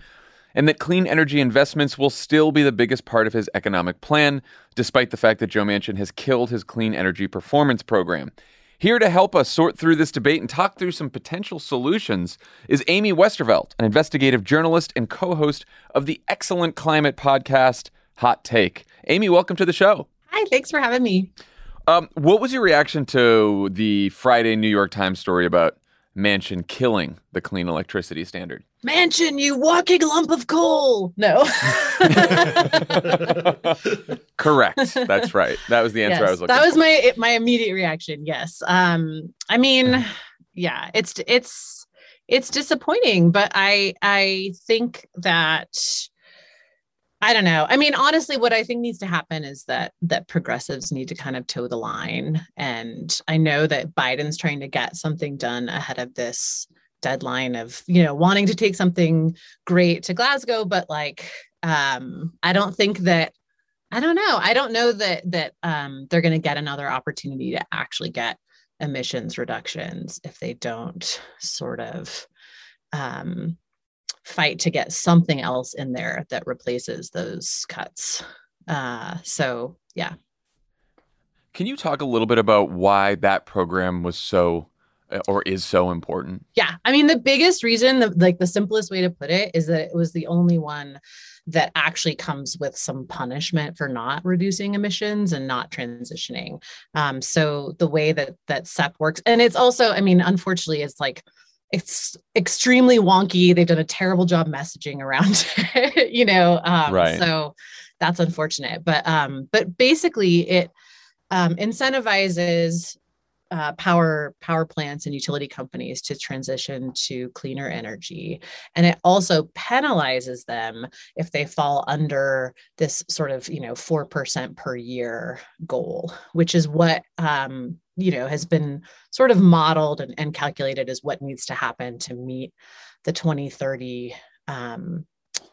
and that clean energy investments will still be the biggest part of his economic plan, despite the fact that Joe Manchin has killed his clean energy performance program. Here to help us sort through this debate and talk through some potential solutions is Amy Westervelt, an investigative journalist and co host of the excellent climate podcast, Hot Take. Amy, welcome to the show. Hi, thanks for having me. Um, what was your reaction to the Friday New York Times story about Manchin killing the clean electricity standard? Manchin, you walking lump of coal. No. Correct. That's right. That was the answer yes, I was looking for. That was for. my my immediate reaction. Yes. Um I mean, yeah, it's it's it's disappointing, but I I think that I don't know. I mean, honestly, what I think needs to happen is that that progressives need to kind of toe the line. And I know that Biden's trying to get something done ahead of this deadline of, you know, wanting to take something great to Glasgow, but like um, I don't think that I don't know. I don't know that that um, they're going to get another opportunity to actually get emissions reductions if they don't sort of um, fight to get something else in there that replaces those cuts. Uh, so yeah. Can you talk a little bit about why that program was so uh, or is so important? Yeah. I mean, the biggest reason, the, like the simplest way to put it, is that it was the only one that actually comes with some punishment for not reducing emissions and not transitioning. Um, so the way that that SEP works, and it's also, I mean, unfortunately, it's like it's extremely wonky. They've done a terrible job messaging around it, you know. Um, Right. So that's unfortunate. But um, but basically, it um, incentivizes uh, power power plants and utility companies to transition to cleaner energy, and it also penalizes them if they fall under this sort of you know four percent per year goal, which is what um, you know has been sort of modeled and, and calculated as what needs to happen to meet the 2030 um,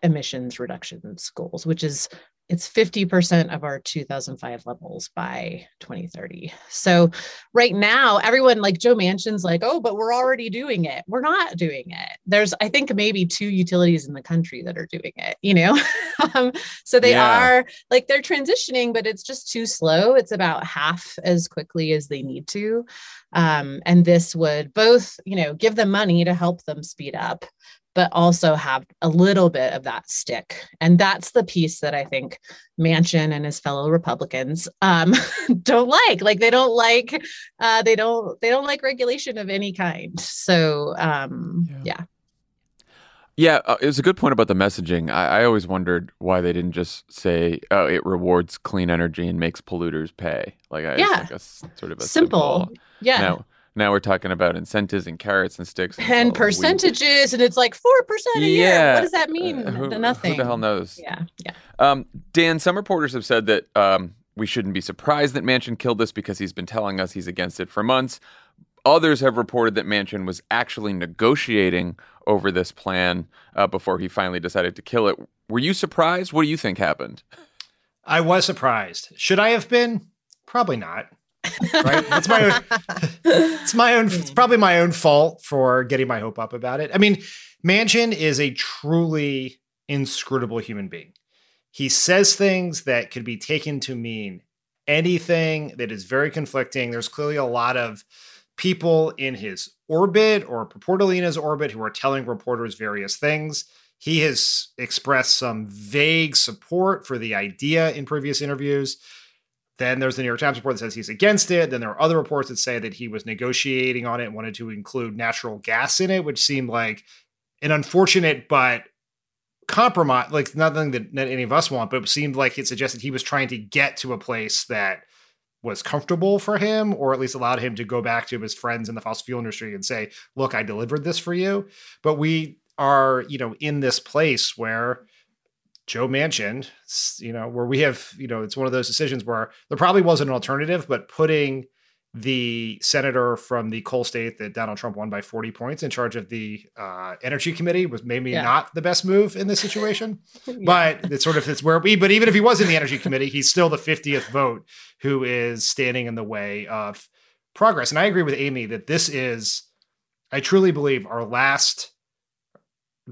emissions reductions goals, which is it's 50% of our 2005 levels by 2030. So right now, everyone like Joe Manchin's like, oh, but we're already doing it. We're not doing it. There's, I think, maybe two utilities in the country that are doing it, you know? um, so they Yeah. are like they're transitioning, but it's just too slow. It's about half as quickly as they need to. Um, and this would both, you know, give them money to help them speed up, but also have a little bit of that stick. And that's the piece that I think Manchin and his fellow Republicans um, don't like. Like they don't like uh, they don't they don't like regulation of any kind. So um, Yeah. yeah. Yeah, uh, it was a good point about the messaging. I, I always wondered why they didn't just say, "Oh, it rewards clean energy and makes polluters pay." Like, I, Yeah. like a s- sort of a Simple. simple. Yeah. Now, now we're talking about incentives and carrots and sticks it's all and weed. percentages, and it's like four percent a year. Yeah. What does that mean? Uh, who, Nothing. Who the hell knows? Yeah, yeah. Um, Dan, some reporters have said that um, we shouldn't be surprised that Manchin killed this because he's been telling us he's against it for months. Others have reported that Manchin was actually negotiating over this plan uh, before he finally decided to kill it. Were you surprised? What do you think happened? I was surprised. Should I have been? Probably not. Right? That's my own. It's my own. It's probably my own fault for getting my hope up about it. I mean, Manchin is a truly inscrutable human being. He says things that could be taken to mean anything that is very conflicting. There's clearly a lot of people in his orbit or purportedly in his orbit who are telling reporters various things. He has expressed some vague support for the idea in previous interviews. Then there's the New York Times report that says he's against it. Then there are other reports that say that he was negotiating on it and wanted to include natural gas in it, which seemed like an unfortunate but compromise, like nothing that, any of us want, but it seemed like it suggested he was trying to get to a place that was comfortable for him, or at least allowed him to go back to his friends in the fossil fuel industry and say, look, I delivered this for you. But we are, you know, in this place where Joe Manchin, you know, where we have, you know, it's one of those decisions where there probably wasn't an alternative, but putting the senator from the coal state that Donald Trump won by 40 points in charge of the uh, energy committee was maybe Yeah. not the best move in this situation. But it's sort of it's where we. But even if he was in the energy committee, he's still the 50th vote who is standing in the way of progress. And I agree with Amy that this is, I truly believe, our last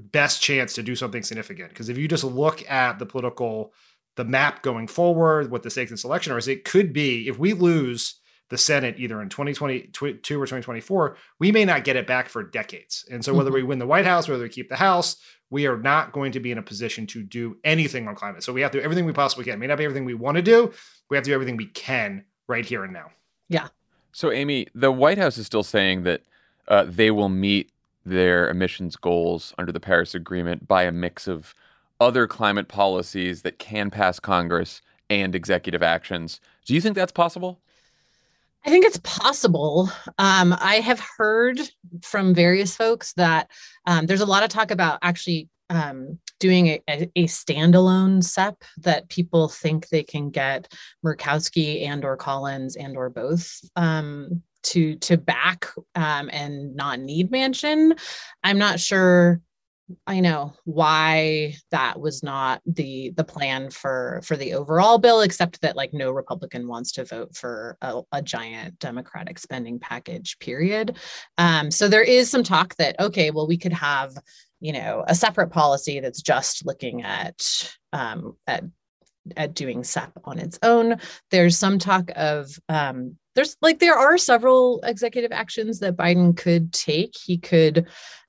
best chance to do something significant. Because if you just look at the political, the map going forward, what the stakes in selection are, is it could be if we lose the Senate either in 2022 or 2024, we may not get it back for decades. And so whether we win the White House, whether we keep the House, we are not going to be in a position to do anything on climate. So we have to do everything we possibly can. It may not be everything we want to do. We have to do everything we can right here and now. Yeah. So, Amy, the White House is still saying that uh, they will meet their emissions goals under the Paris Agreement by a mix of other climate policies that can pass Congress and executive actions. Do you think that's possible? I think it's possible. Um, I have heard from various folks that um, there's a lot of talk about actually um, doing a, a, standalone SEP that people think they can get Murkowski and or Collins and or both um, to to back um, and not need Manchin. I'm not sure I know why that was not the the plan for for the overall bill, except that like no Republican wants to vote for a, a giant Democratic spending package. Period. Um, so there is some talk that okay, well we could have you know a separate policy that's just looking at um, at at doing SEP on its own. There's some talk of um, there's like there are several executive actions that Biden could take. He could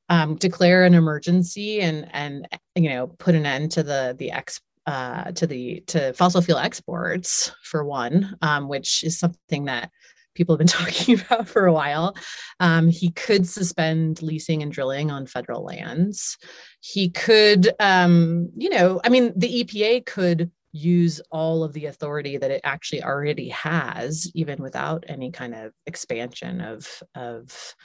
um, declare an emergency and and you know put an end to the the ex uh, to the to fossil fuel exports for one, um, which is something that people have been talking about for a while. Um, he could suspend leasing and drilling on federal lands. He could, um, you know, I mean, the EPA could use all of the authority that it actually already has, even without any kind of expansion of of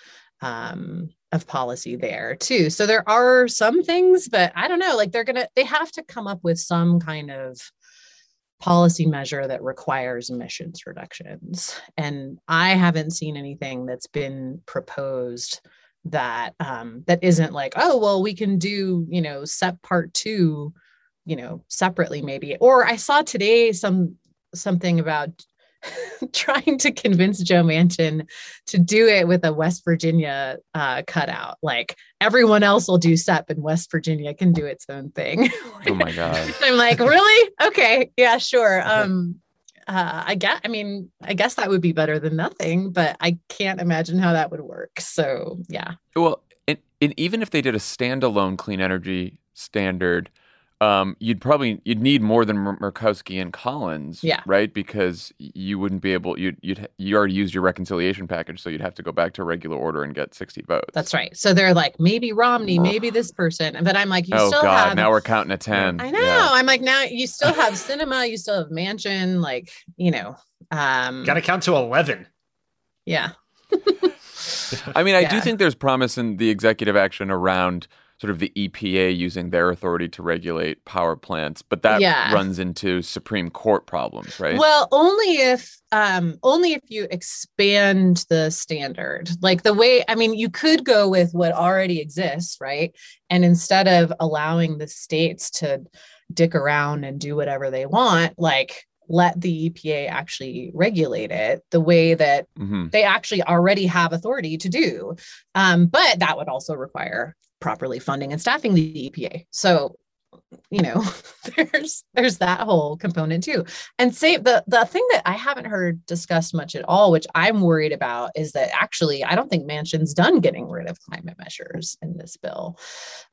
um, of policy there too. So there are some things, but I don't know. Like they're gonna, they have to come up with some kind of policy measure that requires emissions reductions. And I haven't seen anything that's been proposed that um, that isn't like, oh well, we can do you know set part two, you know separately maybe. Or I saw today some something about trying to convince Joe Manchin to do it with a West Virginia uh, cutout. Like everyone else will do SEP and West Virginia can do its own thing. Oh my God. I'm like, really? Okay, yeah, sure. Um, uh, I guess. I mean, I guess that would be better than nothing, but I can't imagine how that would work. So yeah, Well, and, and even if they did a standalone clean energy standard, um, you'd probably you'd need more than Murkowski and Collins, yeah. right? Because you wouldn't be able you'd you'd you already used your reconciliation package, so you'd have to go back to regular order and get sixty votes. That's right. So they're like maybe Romney, maybe this person, but I'm like, you oh still god, have. now we're counting to ten. I know. Yeah. I'm like now you still have Sinema, you still have Manchin, like you know. Um, Got to count to eleven. Yeah. I mean, I do think there's promise in the executive action around sort of the EPA using their authority to regulate power plants, but that Yeah. runs into Supreme Court problems, right? Well, only if um only if you expand the standard. Like the way I mean you could go with what already exists, right? And instead of allowing the states to dick around and do whatever they want, like let the EPA actually regulate it the way that hmm they actually already have authority to do. Um, but that would also require properly funding and staffing the EPA. So, you know, there's there's that whole component too. And say the the thing that I haven't heard discussed much at all, which I'm worried about, is that actually I don't think Manchin's done getting rid of climate measures in this bill.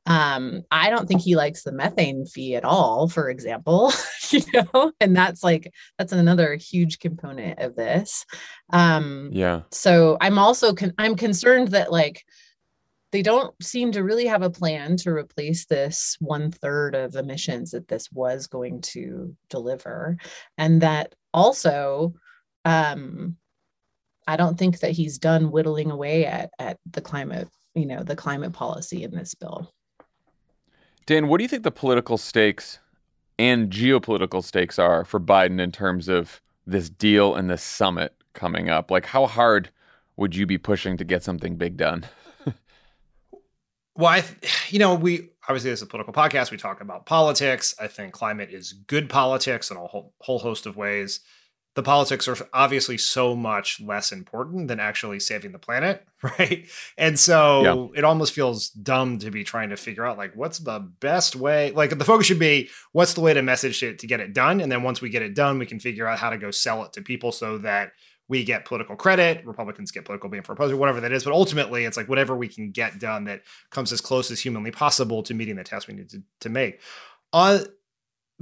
Um, I don't think he likes the methane fee at all, for example. you know, and that's like that's another huge component of this. Um, Yeah. so i'm also con- i'm concerned that like they don't seem to really have a plan to replace this one third of emissions that this was going to deliver and that also um i don't think that he's done whittling away at at the climate you know the climate policy in this bill Dan, what do you think the political stakes and geopolitical stakes are for Biden in terms of this deal and this summit coming up? Like, how hard would you be pushing to get something big done? Well, I, th- you know, we obviously this is a political podcast. We talk about politics. I think climate is good politics in a whole, whole host of ways. The politics are obviously so much less important than actually saving the planet, right? And so it almost feels dumb to be trying to figure out like what's the best way. Like the focus should be what's the way to message it to get it done, and then once we get it done, we can figure out how to go sell it to people so that we get political credit. Republicans get political blame for opposing, whatever that is. But ultimately, it's like whatever we can get done that comes as close as humanly possible to meeting the task we need to, to make. Uh,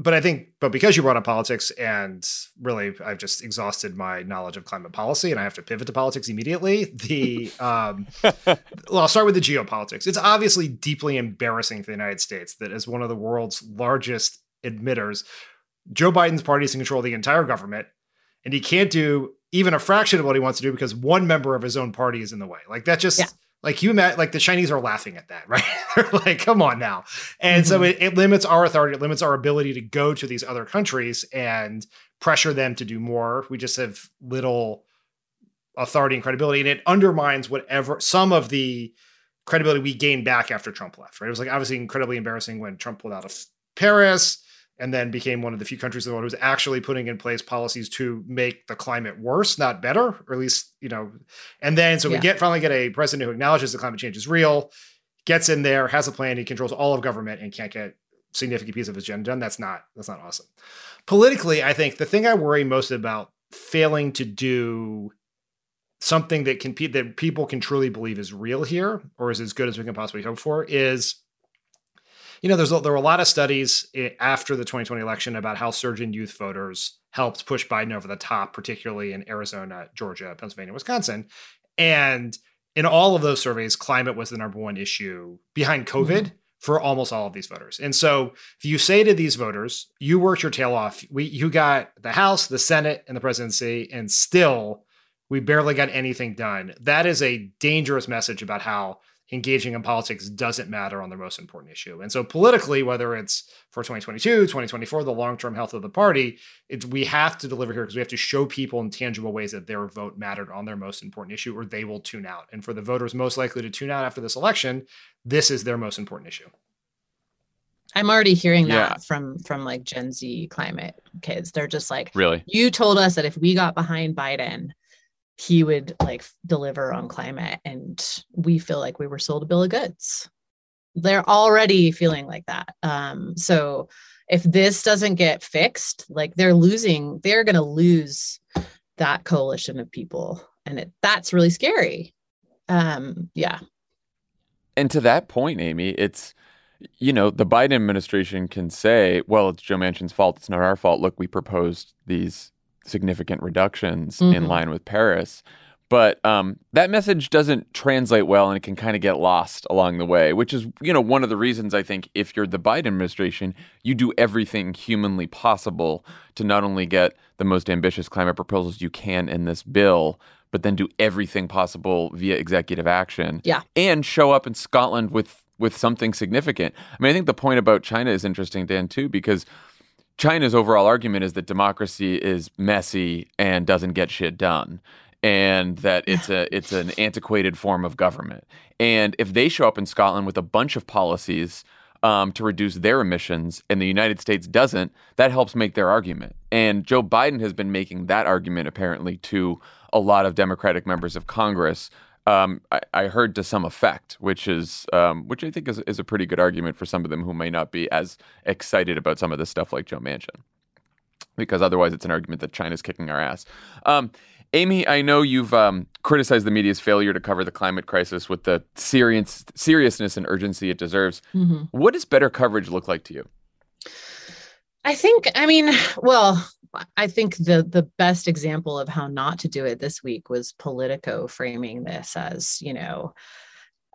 but I think, but because you brought up politics, and really, I've just exhausted my knowledge of climate policy, and I have to pivot to politics immediately. The um, well, I'll start with the geopolitics. It's obviously deeply embarrassing for the United States that as one of the world's largest emitters, Joe Biden's party is in control of the entire government, and he can't do even a fraction of what he wants to do because one member of his own party is in the way. Like that just Yeah. like you met like the Chinese are laughing at that, right? They're like, come on now. And so mm-hmm. it, it limits our authority, it limits our ability to go to these other countries and pressure them to do more. We just have little authority and credibility, and it undermines whatever some of the credibility we gained back after Trump left. Right? It was like obviously incredibly embarrassing when Trump pulled out of Paris and then became one of the few countries in the world who was actually putting in place policies to make the climate worse, not better, or at least you know. And then so we get finally get a president who acknowledges that climate change is real, gets in there, has a plan, he controls all of government, and can't get significant piece of his agenda done. That's not that's not awesome. Politically, I think the thing I worry most about failing to do something that can that people can truly believe is real here or is as good as we can possibly hope for is you know there's a- there were a lot of studies eh, after the 2020 election about how surgeon youth voters helped push Biden over the top particularly in Arizona, Georgia, Pennsylvania, Wisconsin and in all of those surveys climate was the number one issue behind mm-hmm. COVID for almost all of these voters. And so if you say to these voters, you worked your tail off, we you got the House, the Senate, and the presidency, and still we barely got anything done. That is a dangerous message about how engaging in politics doesn't matter on the most important issue. And so politically, whether it's for 2022, 2024, the long-term health of the party, it's we have to deliver here because we have to show people in tangible ways that their vote mattered on their most important issue or they will tune out. And for the voters most likely to tune out after this election, this is their most important issue. i'm already hearing that Yeah. from from like gen z climate kids they're just like Really? you told us that if we got behind biden he would like deliver on climate and we feel like we were sold a bill of goods they're already feeling like that um so if this doesn't get fixed like they're losing they're going to lose that coalition of people and it that's really scary um yeah And to that point, Amy, it's you know, the Biden administration can say, well, it's Joe Manchin's fault. It's not our fault. Look, we proposed these significant reductions mm-hmm. in line with Paris. But um, that message doesn't translate well and it can kind of get lost along the way, which is, you know, one of the reasons I think if you're the Biden administration, you do everything humanly possible to not only get the most ambitious climate proposals you can in this bill, but then do everything possible via executive action. Yeah. And show up in Scotland with with something significant. I mean, I think the point about China is interesting, Dan, too, because China's overall argument is that democracy is messy and doesn't get shit done. And that it's a it's an antiquated form of government. And if they show up in Scotland with a bunch of policies um, to reduce their emissions and the United States doesn't, that helps make their argument. And Joe Biden has been making that argument apparently to a lot of Democratic members of Congress um, I, I, heard to some effect, which is um, which I think is, is a pretty good argument for some of them who may not be as excited about some of this stuff like Joe Manchin, because otherwise it's an argument that China's kicking our ass. Um, Amy, I know you've um, criticized the media's failure to cover the climate crisis with the serious, seriousness and urgency it deserves. Mm-hmm. What does better coverage look like to you? I think, I mean, well, I think the the best example of how not to do it this week was Politico framing this as you know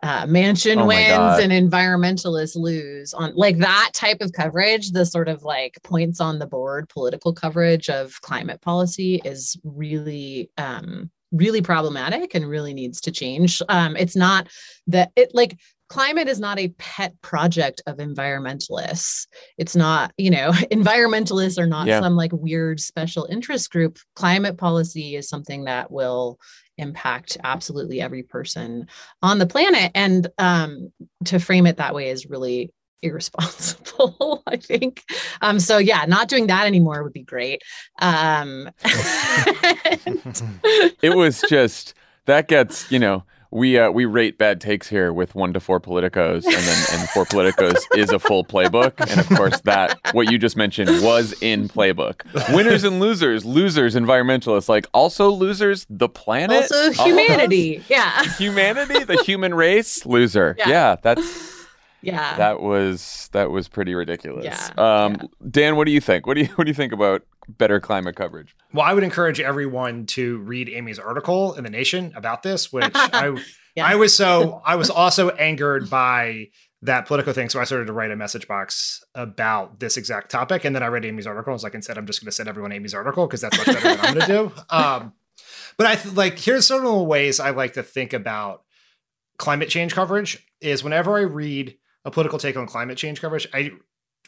uh, Manchin oh wins God. and environmentalists lose on like that type of coverage. The sort of like points on the board political coverage of climate policy is really um, really problematic and really needs to change. Um, it's not that it like climate is not a pet project of environmentalists. It's not, you know, environmentalists are not yeah. some like weird special interest group. Climate policy is something that will impact absolutely every person on the planet. And um, to frame it that way is really irresponsible i think um so yeah not doing that anymore would be great um it was just that gets you know we uh, we rate bad takes here with one to four politicos, and then and four politicos is a full playbook, and of course that what you just mentioned was in playbook. Winners and losers, losers, environmentalists, like also losers, the planet, also humanity, yeah, humanity, the human race, loser, yeah, yeah that's yeah. that was that was pretty ridiculous. Yeah, um yeah. dan what do you think? What do you what do you think about better climate coverage. Well i would encourage everyone to read amy's article in the nation about this which i yeah. i was so i was also angered by that political thing. So i started to write a message box about this exact topic. And then i read amy's article. I was like instead i'm just going to send everyone amy's article because that's much better than i'm going to do. Um but i th- like here's some of the ways i like to think about climate change coverage is whenever i read a political take on climate change coverage, I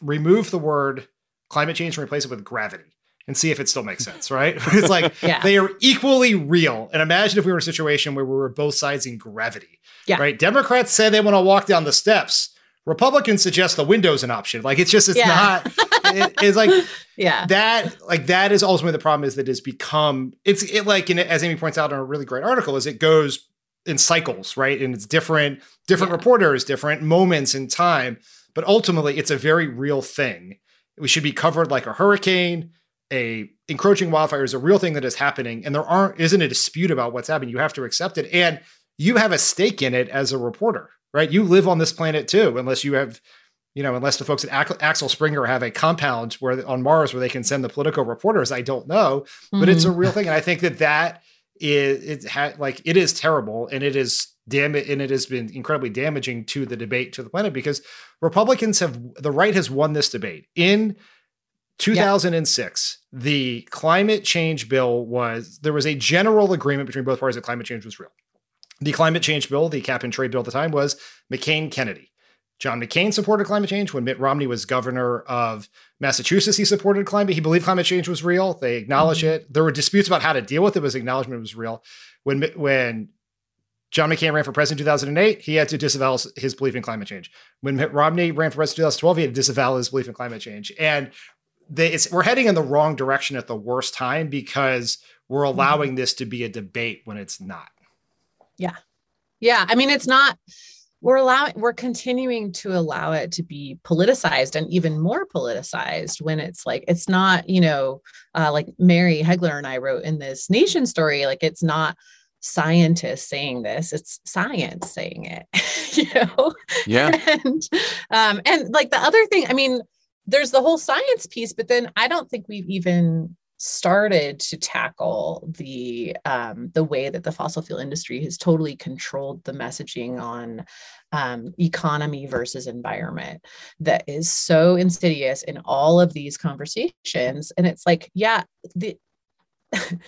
remove the word climate change and replace it with gravity and see if it still makes sense, right? it's like yeah. they are equally real. And imagine if we were in a situation where we were both sides in gravity, yeah. right? Democrats say they want to walk down the steps. Republicans suggest the window's an option. Like it's just, it's yeah. not, it, it's like, yeah, that, like that is ultimately the problem is that it's become, it's it like, in, as Amy points out in a really great article, is it goes in cycles, right? And it's different, different yeah. reporters, different moments in time. But ultimately, it's a very real thing. We should be covered like a hurricane. A encroaching wildfire is a real thing that is happening, and there aren't isn't a dispute about what's happening. You have to accept it, and you have a stake in it as a reporter, right? You live on this planet too, unless you have you know, unless the folks at Axel Springer have a compound where on Mars where they can send the political reporters, I don't know, but mm-hmm. it's a real thing, and I think that that is it, had like it is terrible and it is damn it and it has been incredibly damaging to the debate to the planet because Republicans have the right has won this debate in 2006 yeah. the climate change bill was there was a general agreement between both parties that climate change was real the climate change bill the cap and trade bill at the time was McCain Kennedy John McCain supported climate change. When Mitt Romney was governor of Massachusetts, he supported climate. He believed climate change was real. They acknowledged mm-hmm. it. There were disputes about how to deal with it, but his acknowledgement was real. When when John McCain ran for president in 2008, he had to disavow his belief in climate change. When Mitt Romney ran for president in 2012, he had to disavow his belief in climate change. And they, we're heading in the wrong direction at the worst time because we're mm-hmm. allowing mm-hmm. this to be a debate when it's not. Yeah. Yeah. I mean, it's not we're allowing we're continuing to allow it to be politicized and even more politicized when it's like it's not you know uh, like mary heglar and i wrote in this nation story like it's not scientists saying this it's science saying it you know yeah and um and like the other thing i mean there's the whole science piece but then i don't think we've even started to tackle the um, the way that the fossil fuel industry has totally controlled the messaging on um, economy versus environment that is so insidious in all of these conversations. And it's like yeah the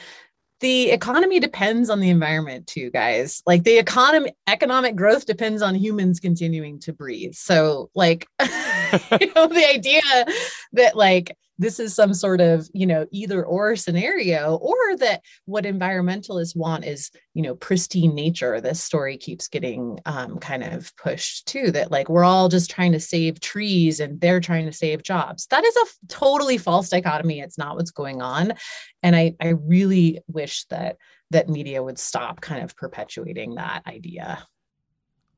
the economy depends on the environment too guys. Like the economy economic growth depends on humans continuing to breathe. So like you know the idea that like this is some sort of you know either or scenario or that what environmentalists want is you know pristine nature. This story keeps getting um, kind of pushed too that like we're all just trying to save trees and they're trying to save jobs. That is a f- totally false dichotomy. It's not what's going on. And i i really wish that that media would stop kind of perpetuating that idea.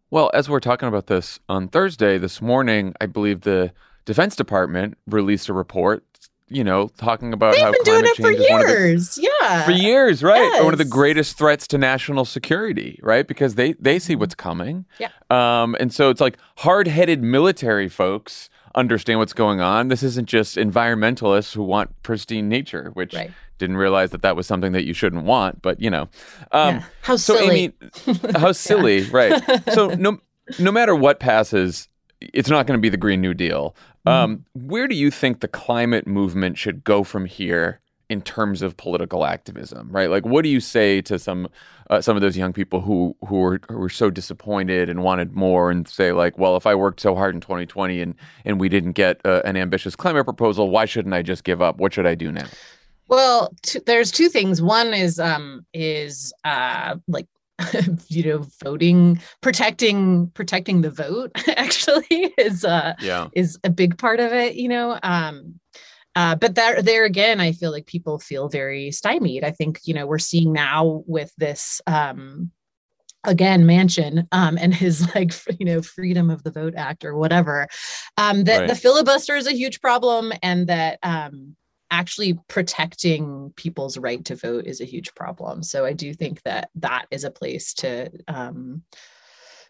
Well as we're talking about this on thursday this morning i believe the defense department released a report you know, talking about They've how been climate doing it for change is one of the years. yeah. for years, right? One of the greatest threats to national security, right? Because they they see what's coming. Yeah. Um, and so it's like hard-headed military folks understand what's going on. This isn't just environmentalists who want pristine nature, which Right. didn't realize that that was something that you shouldn't want. But you know, um, Yeah. How so silly. Amy, how silly, right? So no no matter what passes, it's not going to be the Green New Deal. Um, where do you think the climate movement should go from here in terms of political activism? Right, like what do you say to some uh, some of those young people who who were who were so disappointed and wanted more, and say like, well, if I worked so hard in 2020 and and we didn't get uh, an ambitious climate proposal, why shouldn't I just give up? What should I do now? Well, t- there's two things. One is um is uh like you know voting protecting protecting the vote actually is uh Yeah, is a big part of it, you know. Um uh, but there, there again, I feel like people feel very stymied. I think you know we're seeing now with this um, again Manchin um, and his like you know Freedom of the Vote Act or whatever um, that Right. the filibuster is a huge problem and that um, actually protecting people's right to vote is a huge problem. So I do think that that is a place to um,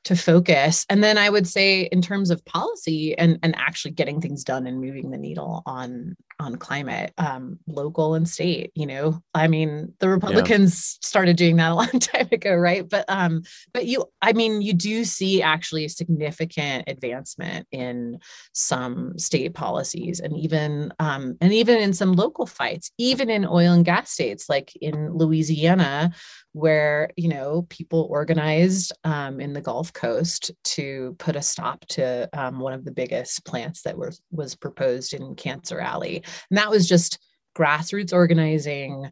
to focus. And then I would say in terms of policy and and actually getting things done and moving the needle on on climate, um, local and state. You know, I mean, the Republicans started doing that a long time ago, right? But um, but you, I mean, you do see actually significant advancement in some state policies and even um, and even in some local fights, even in oil and gas states like in Louisiana, where you know people organized um, in the Gulf Coast to put a stop to um, one of the biggest plants that was was proposed in Cancer Alley, and that was just grassroots organizing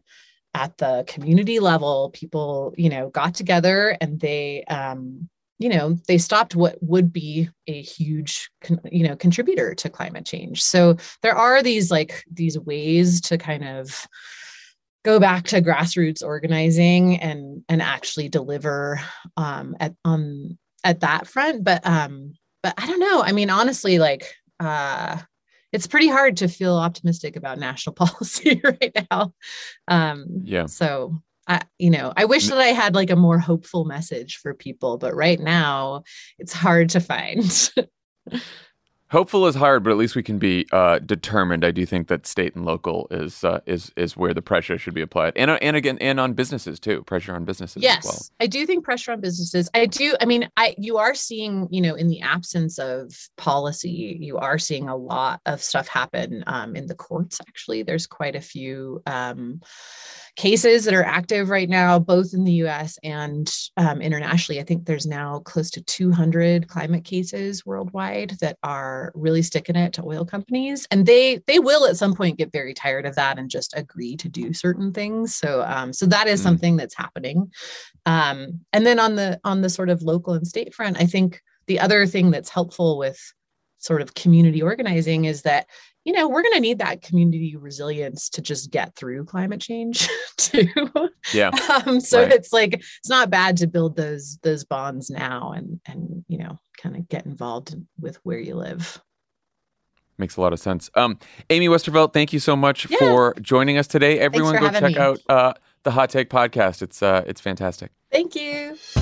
at the community level. People, you know, got together and they. Um, you know they stopped what would be a huge you know contributor to climate change so there are these like these ways to kind of go back to grassroots organizing and and actually deliver um at um at that front but um but i don't know i mean honestly like uh it's pretty hard to feel optimistic about national policy right now um Yeah. so I, you know, I wish that I had like a more hopeful message for people, but right now it's hard to find. Hopeful is hard, but at least we can be uh, determined. I do think that state and local is uh, is is where the pressure should be applied, and uh, and again, and on businesses too. Pressure on businesses yes as well. i do think pressure on businesses i do i mean i you are seeing you know in the absence of policy you are seeing a lot of stuff happen um, in the courts actually there's quite a few um, cases that are active right now both in the us and um, internationally. I think there's now close to 200 climate cases worldwide that are really sticking it to oil companies. And they they will at some point get very tired of that and just agree to do certain things. So um, so that is Mm. something that's happening. Um, and then on the on the sort of local and state front i think the other thing that's helpful with sort of community organizing is that you know we're going to need that community resilience to just get through climate change too Yeah, um, so Right. it's like it's not bad to build those those bonds now and and you know kind of get involved with where you live makes a lot of sense. Um, Amy Westervelt, thank you so much Yeah. for joining us today. Everyone, go check me. out uh, the Hot Take podcast. It's uh, it's fantastic. Thank you.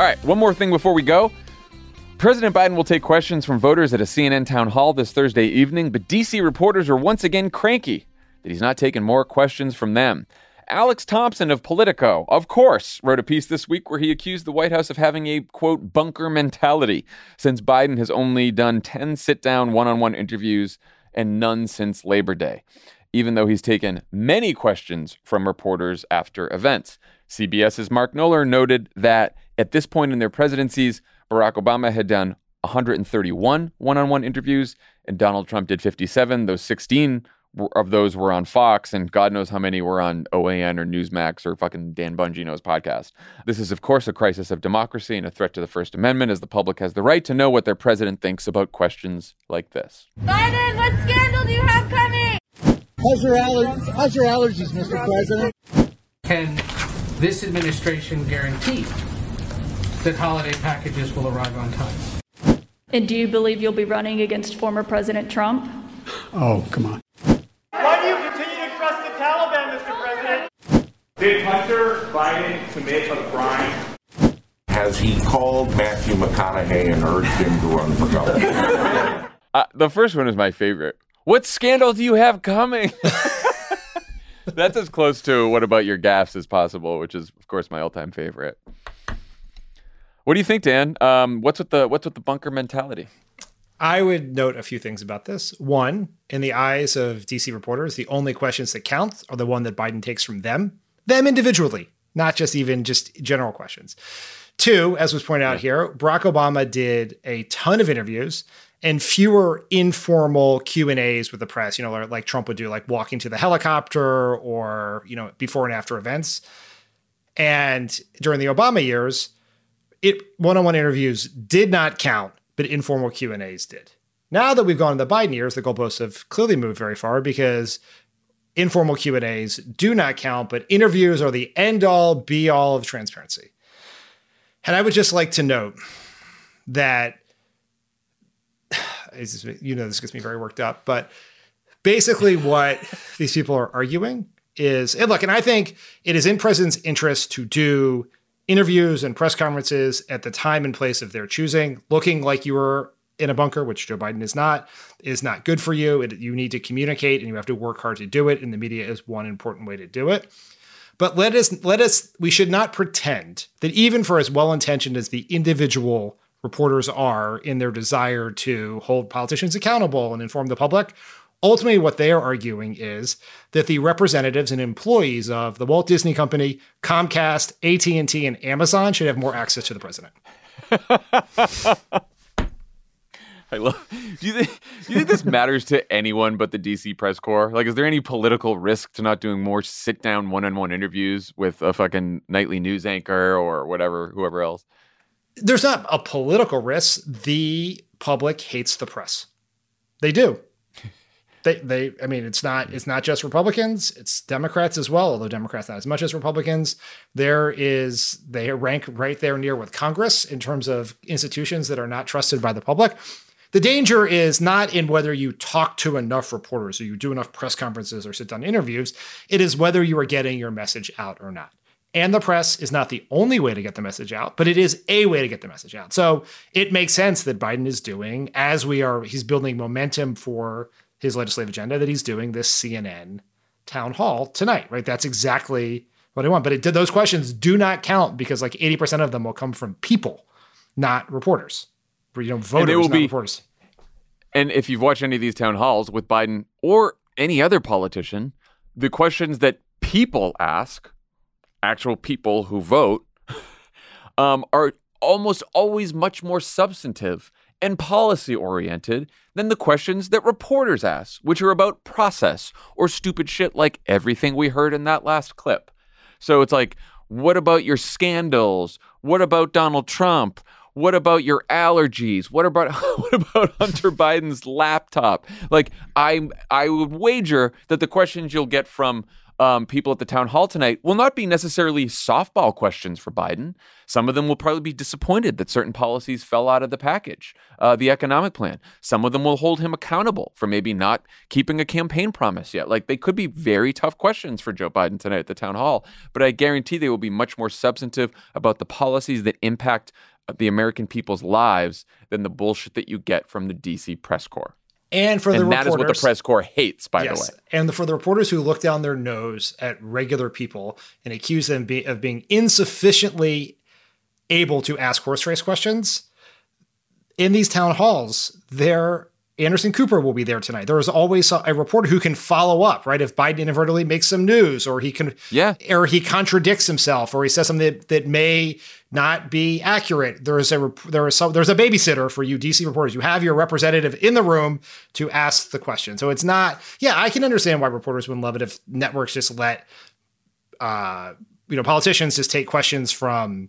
All right, one more thing before we go. President Biden will take questions from voters at a CNN town hall this Thursday evening, but DC reporters are once again cranky that he's not taking more questions from them. Alex Thompson of Politico, of course, wrote a piece this week where he accused the White House of having a quote bunker mentality since Biden has only done 10 sit down one on one interviews and none since Labor Day, even though he's taken many questions from reporters after events. CBS's Mark Knoller noted that at this point in their presidencies, Barack Obama had done 131 one on one interviews, and Donald Trump did 57. Those 16 of those were on Fox, and God knows how many were on OAN or Newsmax or fucking Dan Bongino's podcast. This is, of course, a crisis of democracy and a threat to the First Amendment, as the public has the right to know what their president thinks about questions like this. Biden, what scandal do you have coming? How's your, aller- how's your allergies, Mr. President? Can this administration guarantee that holiday packages will arrive on time? And do you believe you'll be running against former President Trump? Oh, come on. Why do you continue to trust the Taliban, Mr. President? Did Hunter Biden commit a crime? Has he called Matthew McConaughey and urged him to run for governor? uh, the first one is my favorite. What scandal do you have coming? That's as close to what about your gaffes as possible, which is, of course, my all-time favorite. What do you think, Dan? Um, what's with the what's with the bunker mentality? I would note a few things about this. One, in the eyes of DC reporters, the only questions that count are the one that Biden takes from them, them individually, not just even just general questions. Two, as was pointed out here, Barack Obama did a ton of interviews and fewer informal Q and A's with the press. You know, like Trump would do, like walking to the helicopter or you know before and after events. And during the Obama years, it one-on-one interviews did not count but informal Q and A's did. Now that we've gone to the Biden years, the goalposts have clearly moved very far because informal Q and A's do not count, but interviews are the end all, be all of transparency. And I would just like to note that you know this gets me very worked up, but basically what these people are arguing is, and look, and I think it is in president's interest to do interviews and press conferences at the time and place of their choosing. Looking like you were in a bunker, which Joe Biden is not, is not good for you. It, you need to communicate and you have to work hard to do it. And the media is one important way to do it. But let us let us we should not pretend that even for as well intentioned as the individual reporters are in their desire to hold politicians accountable and inform the public, Ultimately, what they are arguing is that the representatives and employees of the Walt Disney Company, Comcast, AT&T, and Amazon should have more access to the president. I love. Do you think? Do you think this matters to anyone but the DC press corps? Like, is there any political risk to not doing more sit-down one-on-one interviews with a fucking nightly news anchor or whatever, whoever else? There's not a political risk. The public hates the press. They do they they I mean it's not it's not just Republicans, it's Democrats as well, although Democrats not as much as Republicans. There is they rank right there near with Congress in terms of institutions that are not trusted by the public. The danger is not in whether you talk to enough reporters or you do enough press conferences or sit down interviews. It is whether you are getting your message out or not. And the press is not the only way to get the message out, but it is a way to get the message out. So it makes sense that Biden is doing as we are, he's building momentum for his legislative agenda that he's doing this CNN town hall tonight, right? That's exactly what I want. But it did those questions do not count because like 80% of them will come from people, not reporters. You know, voters, will not be, reporters. And if you've watched any of these town halls with Biden or any other politician, the questions that people ask, actual people who vote, um, are almost always much more substantive and policy oriented than the questions that reporters ask, which are about process or stupid shit like everything we heard in that last clip. So it's like, what about your scandals? What about Donald Trump? What about your allergies? What about what about Hunter Biden's laptop? Like I I would wager that the questions you'll get from um, people at the town hall tonight will not be necessarily softball questions for Biden. Some of them will probably be disappointed that certain policies fell out of the package, uh, the economic plan. Some of them will hold him accountable for maybe not keeping a campaign promise yet. Like they could be very tough questions for Joe Biden tonight at the town hall, but I guarantee they will be much more substantive about the policies that impact uh, the American people's lives than the bullshit that you get from the DC press corps. And for and the that is reporters, what the press corps hates, by yes, the way. and for the reporters who look down their nose at regular people and accuse them be, of being insufficiently able to ask horse race questions in these town halls, there Anderson Cooper will be there tonight. There is always a, a reporter who can follow up, right? If Biden inadvertently makes some news, or he can, yeah, or he contradicts himself, or he says something that, that may not be accurate. There is a there is some there's a babysitter for you DC reporters. You have your representative in the room to ask the question. So it's not. Yeah, I can understand why reporters wouldn't love it if networks just let, uh, you know, politicians just take questions from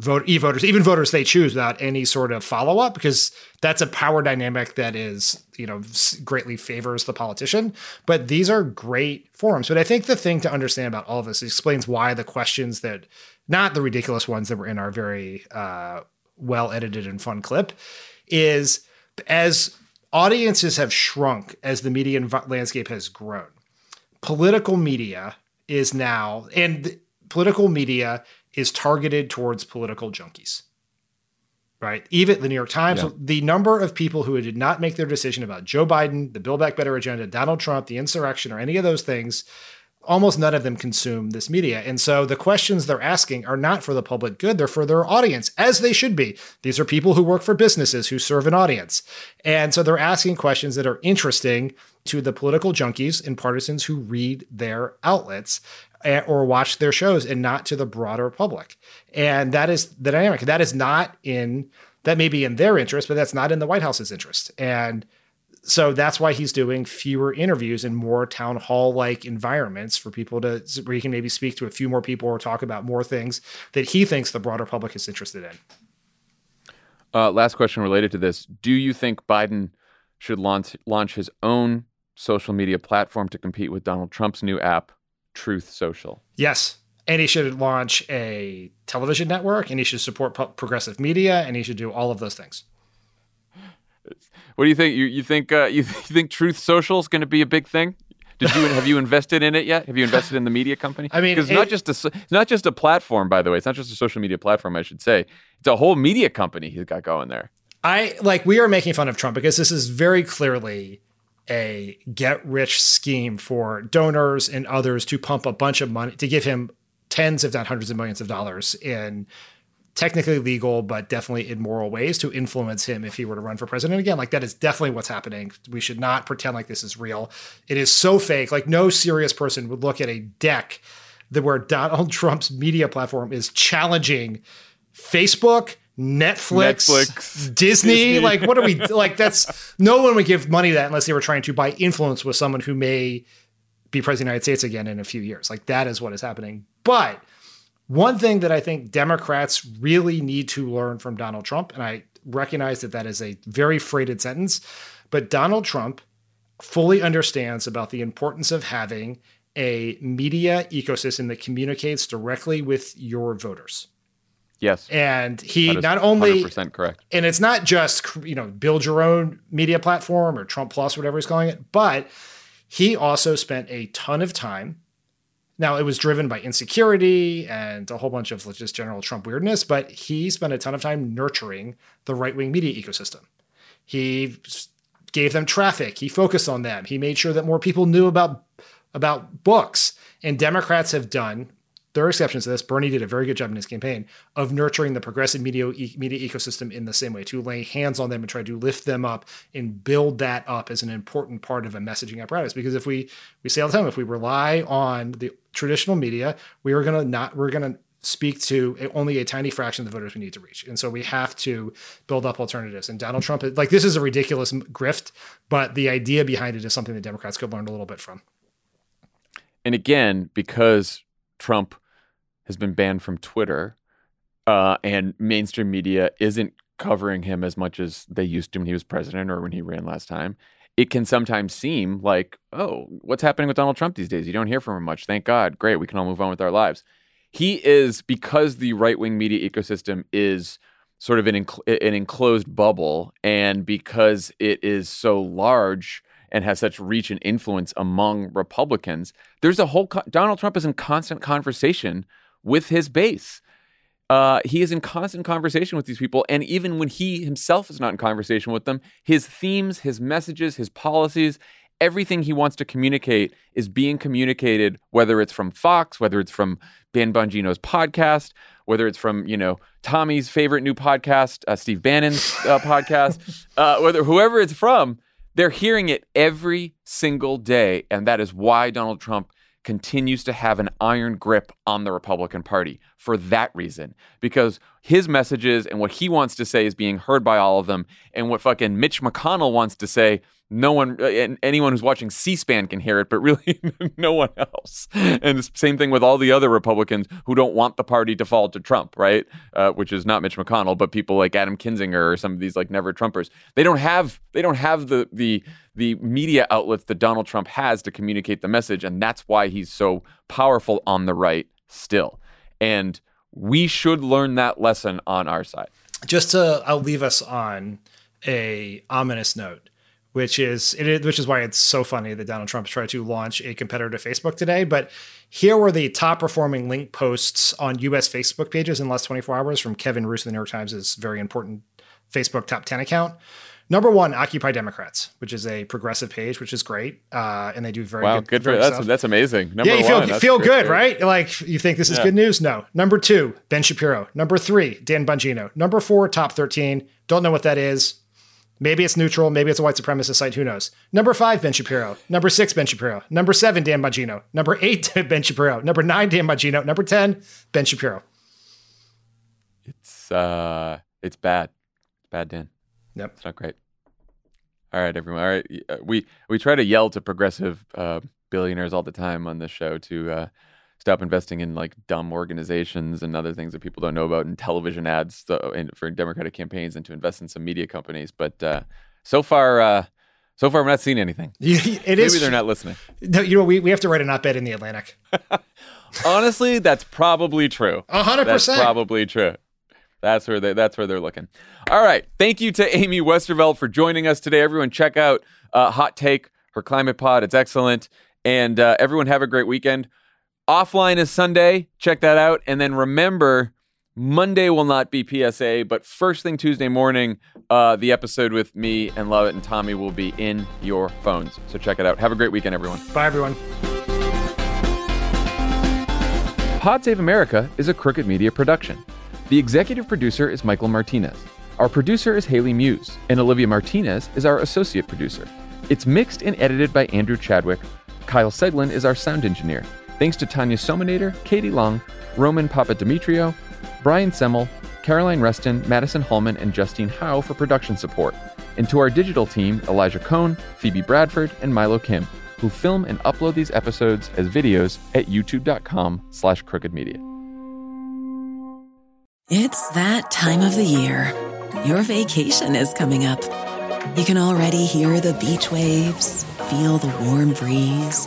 vote e-voters, even voters they choose without any sort of follow-up, because that's a power dynamic that is, you know, greatly favors the politician. But these are great forums. But I think the thing to understand about all of this explains why the questions that, not the ridiculous ones that were in our very uh, well edited and fun clip, is as audiences have shrunk as the media landscape has grown, political media is now and political media is targeted towards political junkies. Right? Even the New York Times, yeah. the number of people who did not make their decision about Joe Biden, the Build Back Better agenda, Donald Trump, the insurrection, or any of those things, almost none of them consume this media. And so the questions they're asking are not for the public good, they're for their audience, as they should be. These are people who work for businesses who serve an audience. And so they're asking questions that are interesting to the political junkies and partisans who read their outlets or watch their shows and not to the broader public. And that is the dynamic. That is not in that may be in their interest, but that's not in the White House's interest. And so that's why he's doing fewer interviews and more town hall like environments for people to where he can maybe speak to a few more people or talk about more things that he thinks the broader public is interested in. Uh, last question related to this: Do you think Biden should launch launch his own social media platform to compete with Donald Trump's new app, Truth Social? Yes. And he should launch a television network and he should support progressive media and he should do all of those things. What do you think? You, you think uh, you, think Truth Social is going to be a big thing? Did you have you invested in it yet? Have you invested in the media company? I mean, because not just a it's not just a platform, by the way. It's not just a social media platform. I should say it's a whole media company he's got going there. I like we are making fun of Trump because this is very clearly a get rich scheme for donors and others to pump a bunch of money to give him tens, if not hundreds of millions of dollars in technically legal, but definitely immoral ways to influence him if he were to run for president again. Like that is definitely what's happening. We should not pretend like this is real. It is so fake. Like no serious person would look at a deck that where Donald Trump's media platform is challenging Facebook, Netflix, Netflix Disney, Disney. Like, what are we like? That's no one would give money to that unless they were trying to buy influence with someone who may be president of the United States again in a few years. Like, that is what is happening. But one thing that I think Democrats really need to learn from Donald Trump, and I recognize that that is a very freighted sentence, but Donald Trump fully understands about the importance of having a media ecosystem that communicates directly with your voters. Yes. And he not only 100% correct. And it's not just, you know, build your own media platform or Trump Plus, whatever he's calling it, but he also spent a ton of time. Now, it was driven by insecurity and a whole bunch of just general Trump weirdness, but he spent a ton of time nurturing the right wing media ecosystem. He gave them traffic. He focused on them. He made sure that more people knew about about books. And Democrats have done there are exceptions to this. Bernie did a very good job in his campaign of nurturing the progressive media media ecosystem in the same way to lay hands on them and try to lift them up and build that up as an important part of a messaging apparatus. Because if we we say all the time, if we rely on the traditional media, we are gonna not we're gonna speak to only a tiny fraction of the voters we need to reach. And so we have to build up alternatives. And Donald Trump, like, this is a ridiculous grift, but the idea behind it is something the Democrats could learn a little bit from. And again, because Trump has been banned from Twitter uh, and mainstream media isn't covering him as much as they used to when he was president or when he ran last time, it can sometimes seem like, oh, what's happening with Donald Trump these days? You don't hear from him much. Thank God. Great. We can all move on with our lives. He is, because the right wing media ecosystem is sort of an, enc- an enclosed bubble, and because it is so large and has such reach and influence among Republicans, there's a whole, co- Donald Trump is in constant conversation with his base. Uh, he is in constant conversation with these people. And even when he himself is not in conversation with them, his themes, his messages, his policies, everything he wants to communicate is being communicated, whether it's from Fox, whether it's from Ben Bongino's podcast, whether it's from, you know, Tommy's favorite new podcast, uh, Steve Bannon's uh, podcast, uh, whether whoever it's from, they're hearing it every single day. And that is why Donald Trump continues to have an iron grip on the Republican Party for that reason. Because his messages and what he wants to say is being heard by all of them. And what fucking Mitch McConnell wants to say, no one, uh, anyone who's watching C SPAN can hear it, but really no one else. And the same thing with all the other Republicans who don't want the party to fall to Trump, right? Uh, which is not Mitch McConnell, but people like Adam Kinzinger or some of these like never Trumpers. They don't have, they don't have the, the, the media outlets that Donald Trump has to communicate the message. And that's why he's so powerful on the right still. And we should learn that lesson on our side. Just to, I'll leave us on a ominous note which is it, which is why it's so funny that Donald Trump tried to launch a competitor to Facebook today. But here were the top performing link posts on U.S. Facebook pages in the last 24 hours from Kevin Roose of the New York Times' is very important Facebook top 10 account. Number one, Occupy Democrats, which is a progressive page, which is great, uh, and they do very wow, good. good for that's stuff. that's amazing. Number yeah, you feel, one, you feel good, right? Like you think this is Yeah. good news? No. Number two, Ben Shapiro. Number three, Dan Bongino. Number four, top thirteen. Don't know what that is. Maybe it's neutral. Maybe it's a white supremacist site. Who knows? Number five, Ben Shapiro. Number six, Ben Shapiro. Number seven, Dan Bongino. Number eight, Ben Shapiro. Number nine, Dan Bongino. Number ten, Ben Shapiro. It's uh, it's bad. It's bad, Dan. Yep. It's not great. All right, everyone. All right, Uh, we we try to yell to progressive uh, billionaires all the time on this show to uh, stop investing in like dumb organizations and other things that people don't know about and television ads so, and for Democratic campaigns and to invest in some media companies. But uh, so far, uh, so far, I'm not seeing anything. It Maybe is- they're not listening. No, you know, we, we have to write an op-ed in the Atlantic. Honestly, that's probably true. A hundred That's percent. probably true. That's where they that's where they're looking. All right. Thank you to Amy Westervelt for joining us today. Everyone, check out uh, Hot Take, her climate pod. It's excellent. And uh, everyone, have a great weekend. Offline is Sunday. Check that out. And then remember, Monday will not be PSA, but first thing Tuesday morning, uh, the episode with me and Lovett and Tommy will be in your phones. So check it out. Have a great weekend, everyone. Bye, everyone. Pod Save America is a Crooked Media production. The executive producer is Michael Martinez. Our producer is Haley Muse, and Olivia Martinez is our associate producer. It's mixed and edited by Andrew Chadwick. Kyle Seglin is our sound engineer. Thanks to Tanya Somanader, Katie Long, Roman Papa Papadimitriou, Brian Semmel, Caroline Reston, Madison Hallman, and Justine Howe for production support. And to our digital team, Elijah Cohn, Phoebe Bradford, and Milo Kim, who film and upload these episodes as videos at youtube.com slash crooked media. It's that time of the year. Your vacation is coming up. You can already hear the beach waves, feel the warm breeze,